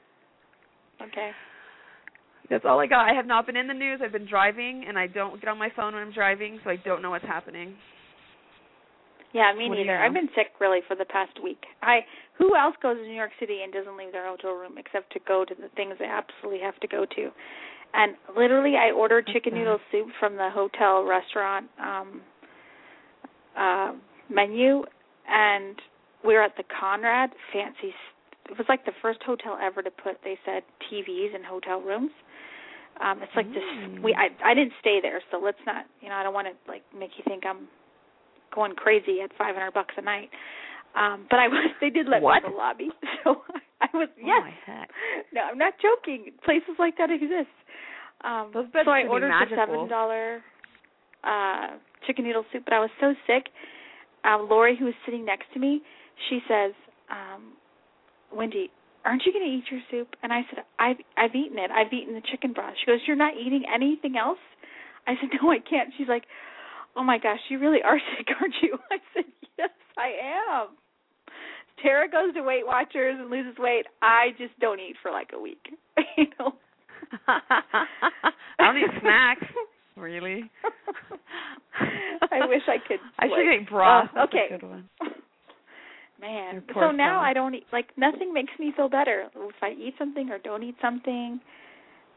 Okay. That's all I got. I have not been in the news. I've been driving, and I don't get on my phone when I'm driving, so I don't know what's happening. Yeah, me What you neither. know? I've been sick really for the past week. I who else goes to New York City and doesn't leave their hotel room except to go to the things they absolutely have to go to. And literally I ordered chicken noodle soup from the hotel restaurant um uh menu and we're at the Conrad fancy it was like the first hotel ever to put they said TVs in hotel rooms. Um it's like this Mm. we I I didn't stay there so let's not you know I don't want to like make you think I'm going crazy at 500 bucks a night. Um but I was they did let What? me in the lobby. <laughs> So I was Oh yes. my heck. No, I'm not joking. Places like that exist. Um Those beds so I ordered the $7 uh chicken noodle soup, but I was so sick. Um Lori who was sitting next to me, she says, um Wendy, aren't you going to eat your soup? And I said, I've I've eaten it. I've eaten the chicken broth. She goes, You're not eating anything else? I said, No, I can't. She's like, Oh my gosh, you really are <laughs> sick, aren't you? I said, Yes, I am. Tara goes to Weight Watchers and loses weight. I just don't eat for like a week. <laughs> you know. I don't eat snacks. Really? <laughs> I wish I could. I should get broth. Uh, That's a okay. Good one. Man, so now fellow. I don't eat like nothing makes me feel better if I eat something or don't eat something.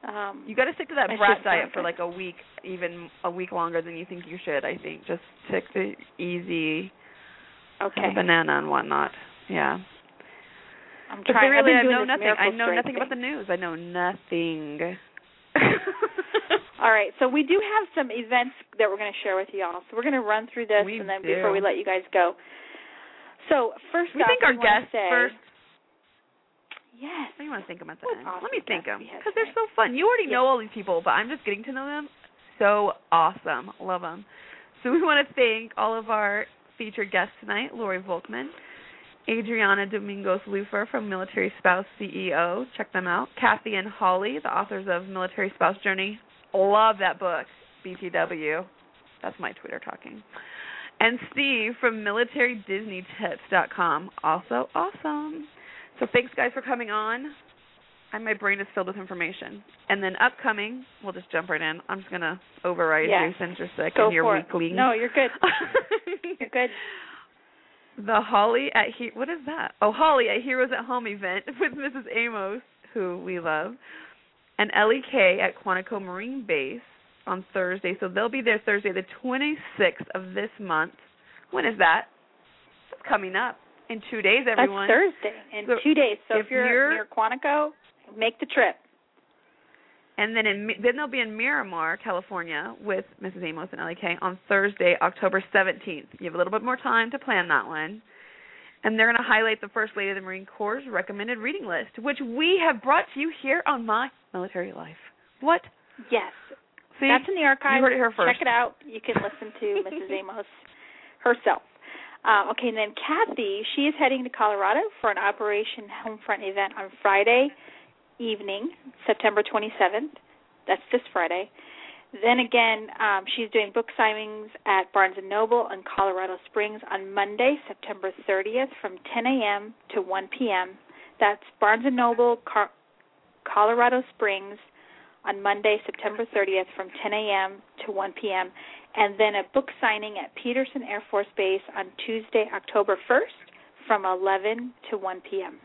Um You got to stick to that It's brat diet not for like a week, even a week longer than you think you should. I think just stick to easy, okay. have a banana and whatnot. Yeah. I'm But trying. really, I've I know this nothing. I know strength nothing about the news. I know nothing. <laughs> All right, so we do have some events that we're going to share with y'all. So we're going to run through this, We and then do. before we let you guys go. So first we think our guests say, first. Yes. What do you want to think them at the what end? awesome Let me think them because they're so fun. You already yes. know all these people, but I'm just getting to know them. So awesome, love them. So we want to thank all of our featured guests tonight: Lori Volkman, Adrianna Domingos Lupher from Military Spouse CEO. Check them out. Kathie and Holly, the authors of Military Spouse Journey. Love that book. BTW. That's my Twitter talking. And Steve from MilitaryDisneyTips.com. Also awesome. So thanks guys for coming on. And my brain is filled with information. And then upcoming, we'll just jump right in. I'm just gonna override Yes. you since you're sick Go and you're for it. weakling. No, you're good. <laughs> you're good. The Holly at he- what is that? Oh, Holly at Heroes at Home event <laughs> with Mrs. Amos, who we love, and Ellie K at Quantico Marine Base on Thursday. So they'll be there Thursday, the 26th of this month. When is that? It's coming up in two days, everyone. That's Thursday in So two days. So if if, you're, you're- near Quantico, make the trip. And then in then they'll be in Miramar, California, with Mrs. Amos and LK on Thursday, October 17th. You have a little bit more time to plan that one. And they're going to highlight the First Lady of the Marine Corps' recommended reading list, which we have brought to you here on My Military Life. What? Yes. See? That's in the archive. You heard it here first. Check it out. You can listen to <laughs> Mrs. Amos herself. Um, okay, and then Kathie, she is heading to Colorado for an Operation Homefront event on Friday evening, September 27th. That's this Friday. Then again, um, she's doing book signings at Barnes and Noble in Colorado Springs on Monday, September 30th, from 10 a.m. to 1 p.m. That's Barnes and Noble, Car- Colorado Springs, on Monday, September 30th, from 10 a.m. to 1 p.m. And then a book signing at Peterson Air Force Base on Tuesday, October 1st, from 11 to 1 p.m.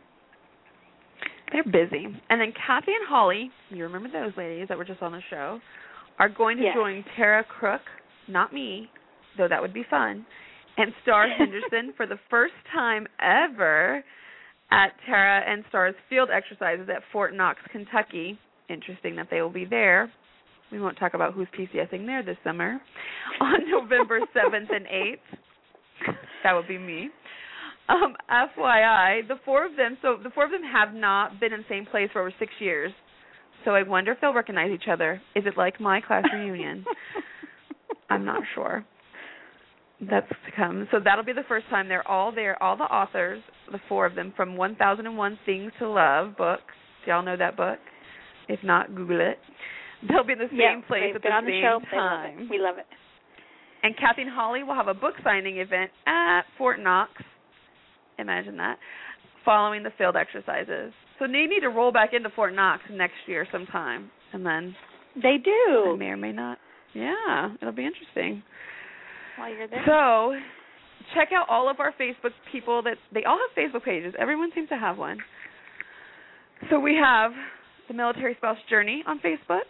They're busy. And then Kathie and Holly, you remember those ladies that were just on the show, are going to Yes. join Tara Crook, not me, though that would be fun, and Star <laughs> Henderson for the first time ever at Tara and Star's field exercises at Fort Knox, Kentucky. Interesting that they will be there. We won't talk about who's PCSing there this summer. <laughs> On November <laughs> 7th and 8th. That would be me. Um, FYI, the four of them, so the four of them have not been in the same place for over six years. So I wonder if they'll recognize each other. Is it like my class reunion? <laughs> I'm not sure. That's to come. So that'll be the first time they're all there. All the authors, the four of them, from 1001 Things to Love book. Do y'all know that book? If not, Google it. They'll be in the same yeah, place at the on the same show. They love time. We love it. And Kathie and Holly will have a book signing event at Fort Knox. Imagine that. Following the field exercises. So they need to roll back into Fort Knox next year sometime. And then They do. I may or may not. Yeah, it'll be interesting. While you're there. So check out all of our Facebook people that they all have Facebook pages. Everyone seems to have one. So we have the Military Spouse Journey on Facebook.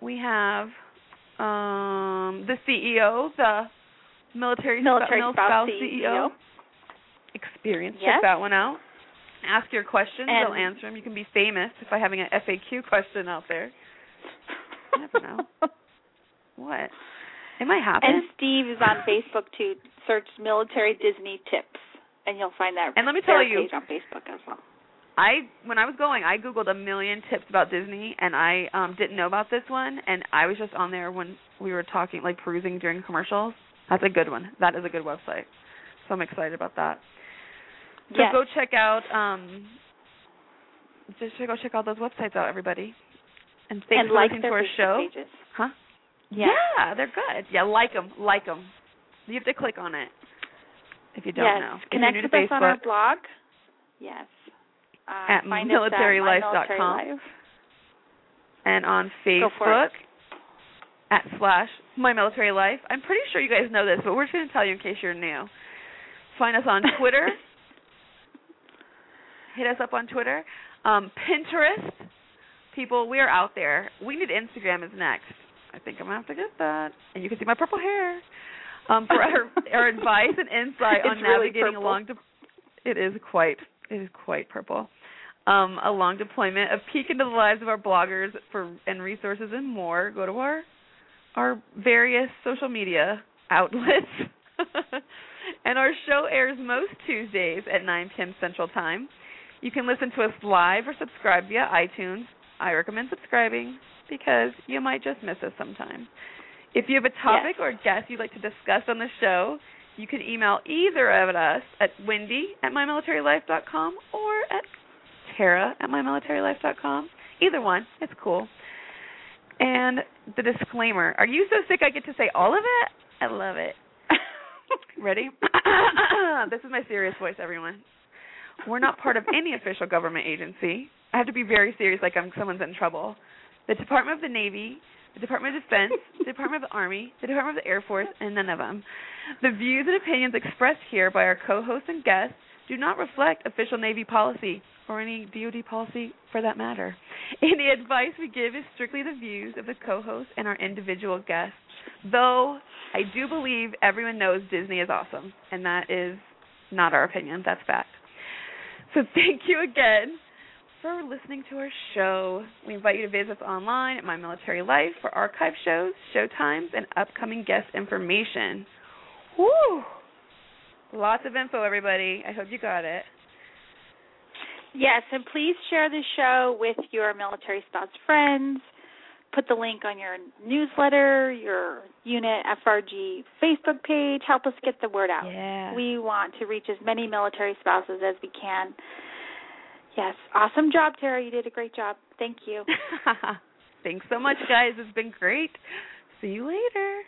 We have um the CEO, the Military, Military Mil Spouse CEO. CEO. Experience. Yes. Check that one out. Ask your questions. And- They'll answer them. You can be famous by having an FAQ question out there. You never know. <laughs> what? It might happen. And Steve is on Facebook too. Search military Disney tips, and you'll find that. And let me tell you- page on Facebook as well. I when I was going, I googled a million tips about Disney, and I um didn't know about this one, and I was just on there when we were talking, like perusing during commercials. That's a good one. That is a good website. So I'm excited about that. So Yes. go check out um just go check all those websites out, everybody. And thanks and for like listening to our Facebook show. pages. Huh? Yeah. Yeah, they're good. Yeah, like them, like them. You have to click on it if you don't yes. know. Connect with to us on our blog. Yes. Uh, At find us at militarylife.com. MyMilitaryLife. and on Facebook at slash My Military Life. I'm pretty sure you guys know this, but we're just going to tell you in case you're new. Find us on <laughs> Twitter. Hit us up on Twitter. Um, Pinterest. People, we are out there. We need Instagram is next. I think I'm going to have to get that. And you can see my purple hair. Um, for our, <laughs> our advice and insight on really navigating purple. along. De- it is quite, it is quite purple um, a long deployment, a peek into the lives of our bloggers for and resources and more. Go to our our various social media outlets. <laughs> and our show airs most Tuesdays at 9 p.m. Central Time. You can listen to us live or subscribe via iTunes. I recommend subscribing because you might just miss us sometime. If you have a topic Yes. or guest you'd like to discuss on the show, you can email either of us at wendy at mymilitarylife.com or at tara at mymilitarylife.com. Either one. It's cool. And the disclaimer. Are you so sick I get to say all of it? I love it. <laughs> Ready? <coughs> this is my serious voice, everyone. We're not part of any official government agency. I have to be very serious, like I'm someone's in trouble. The Department of the Navy, the Department of Defense, the Department of the Army, the Department of the Air Force, and none of them. The views and opinions expressed here by our co-hosts and guests do not reflect official Navy policy or any DoD policy for that matter. <laughs> Any advice we give is strictly the views of the co-host and our individual guests. Though I do believe everyone knows Disney is awesome, and that is not our opinion. That's fact. So <laughs> thank you again for listening to our show. We invite you to visit us online at My Military Life for archive shows, show times, and upcoming guest information. Woo! Lots of info, everybody. I hope you got it. Yes, and please share the show with your military spouse friends. Put the link on your newsletter, your unit FRG Facebook page. Help us get the word out. Yeah. We want to reach as many military spouses as we can. Yes, awesome job, Tara. You did a great job. Thank you. <laughs> Thanks so much, guys. It's been great. See you later.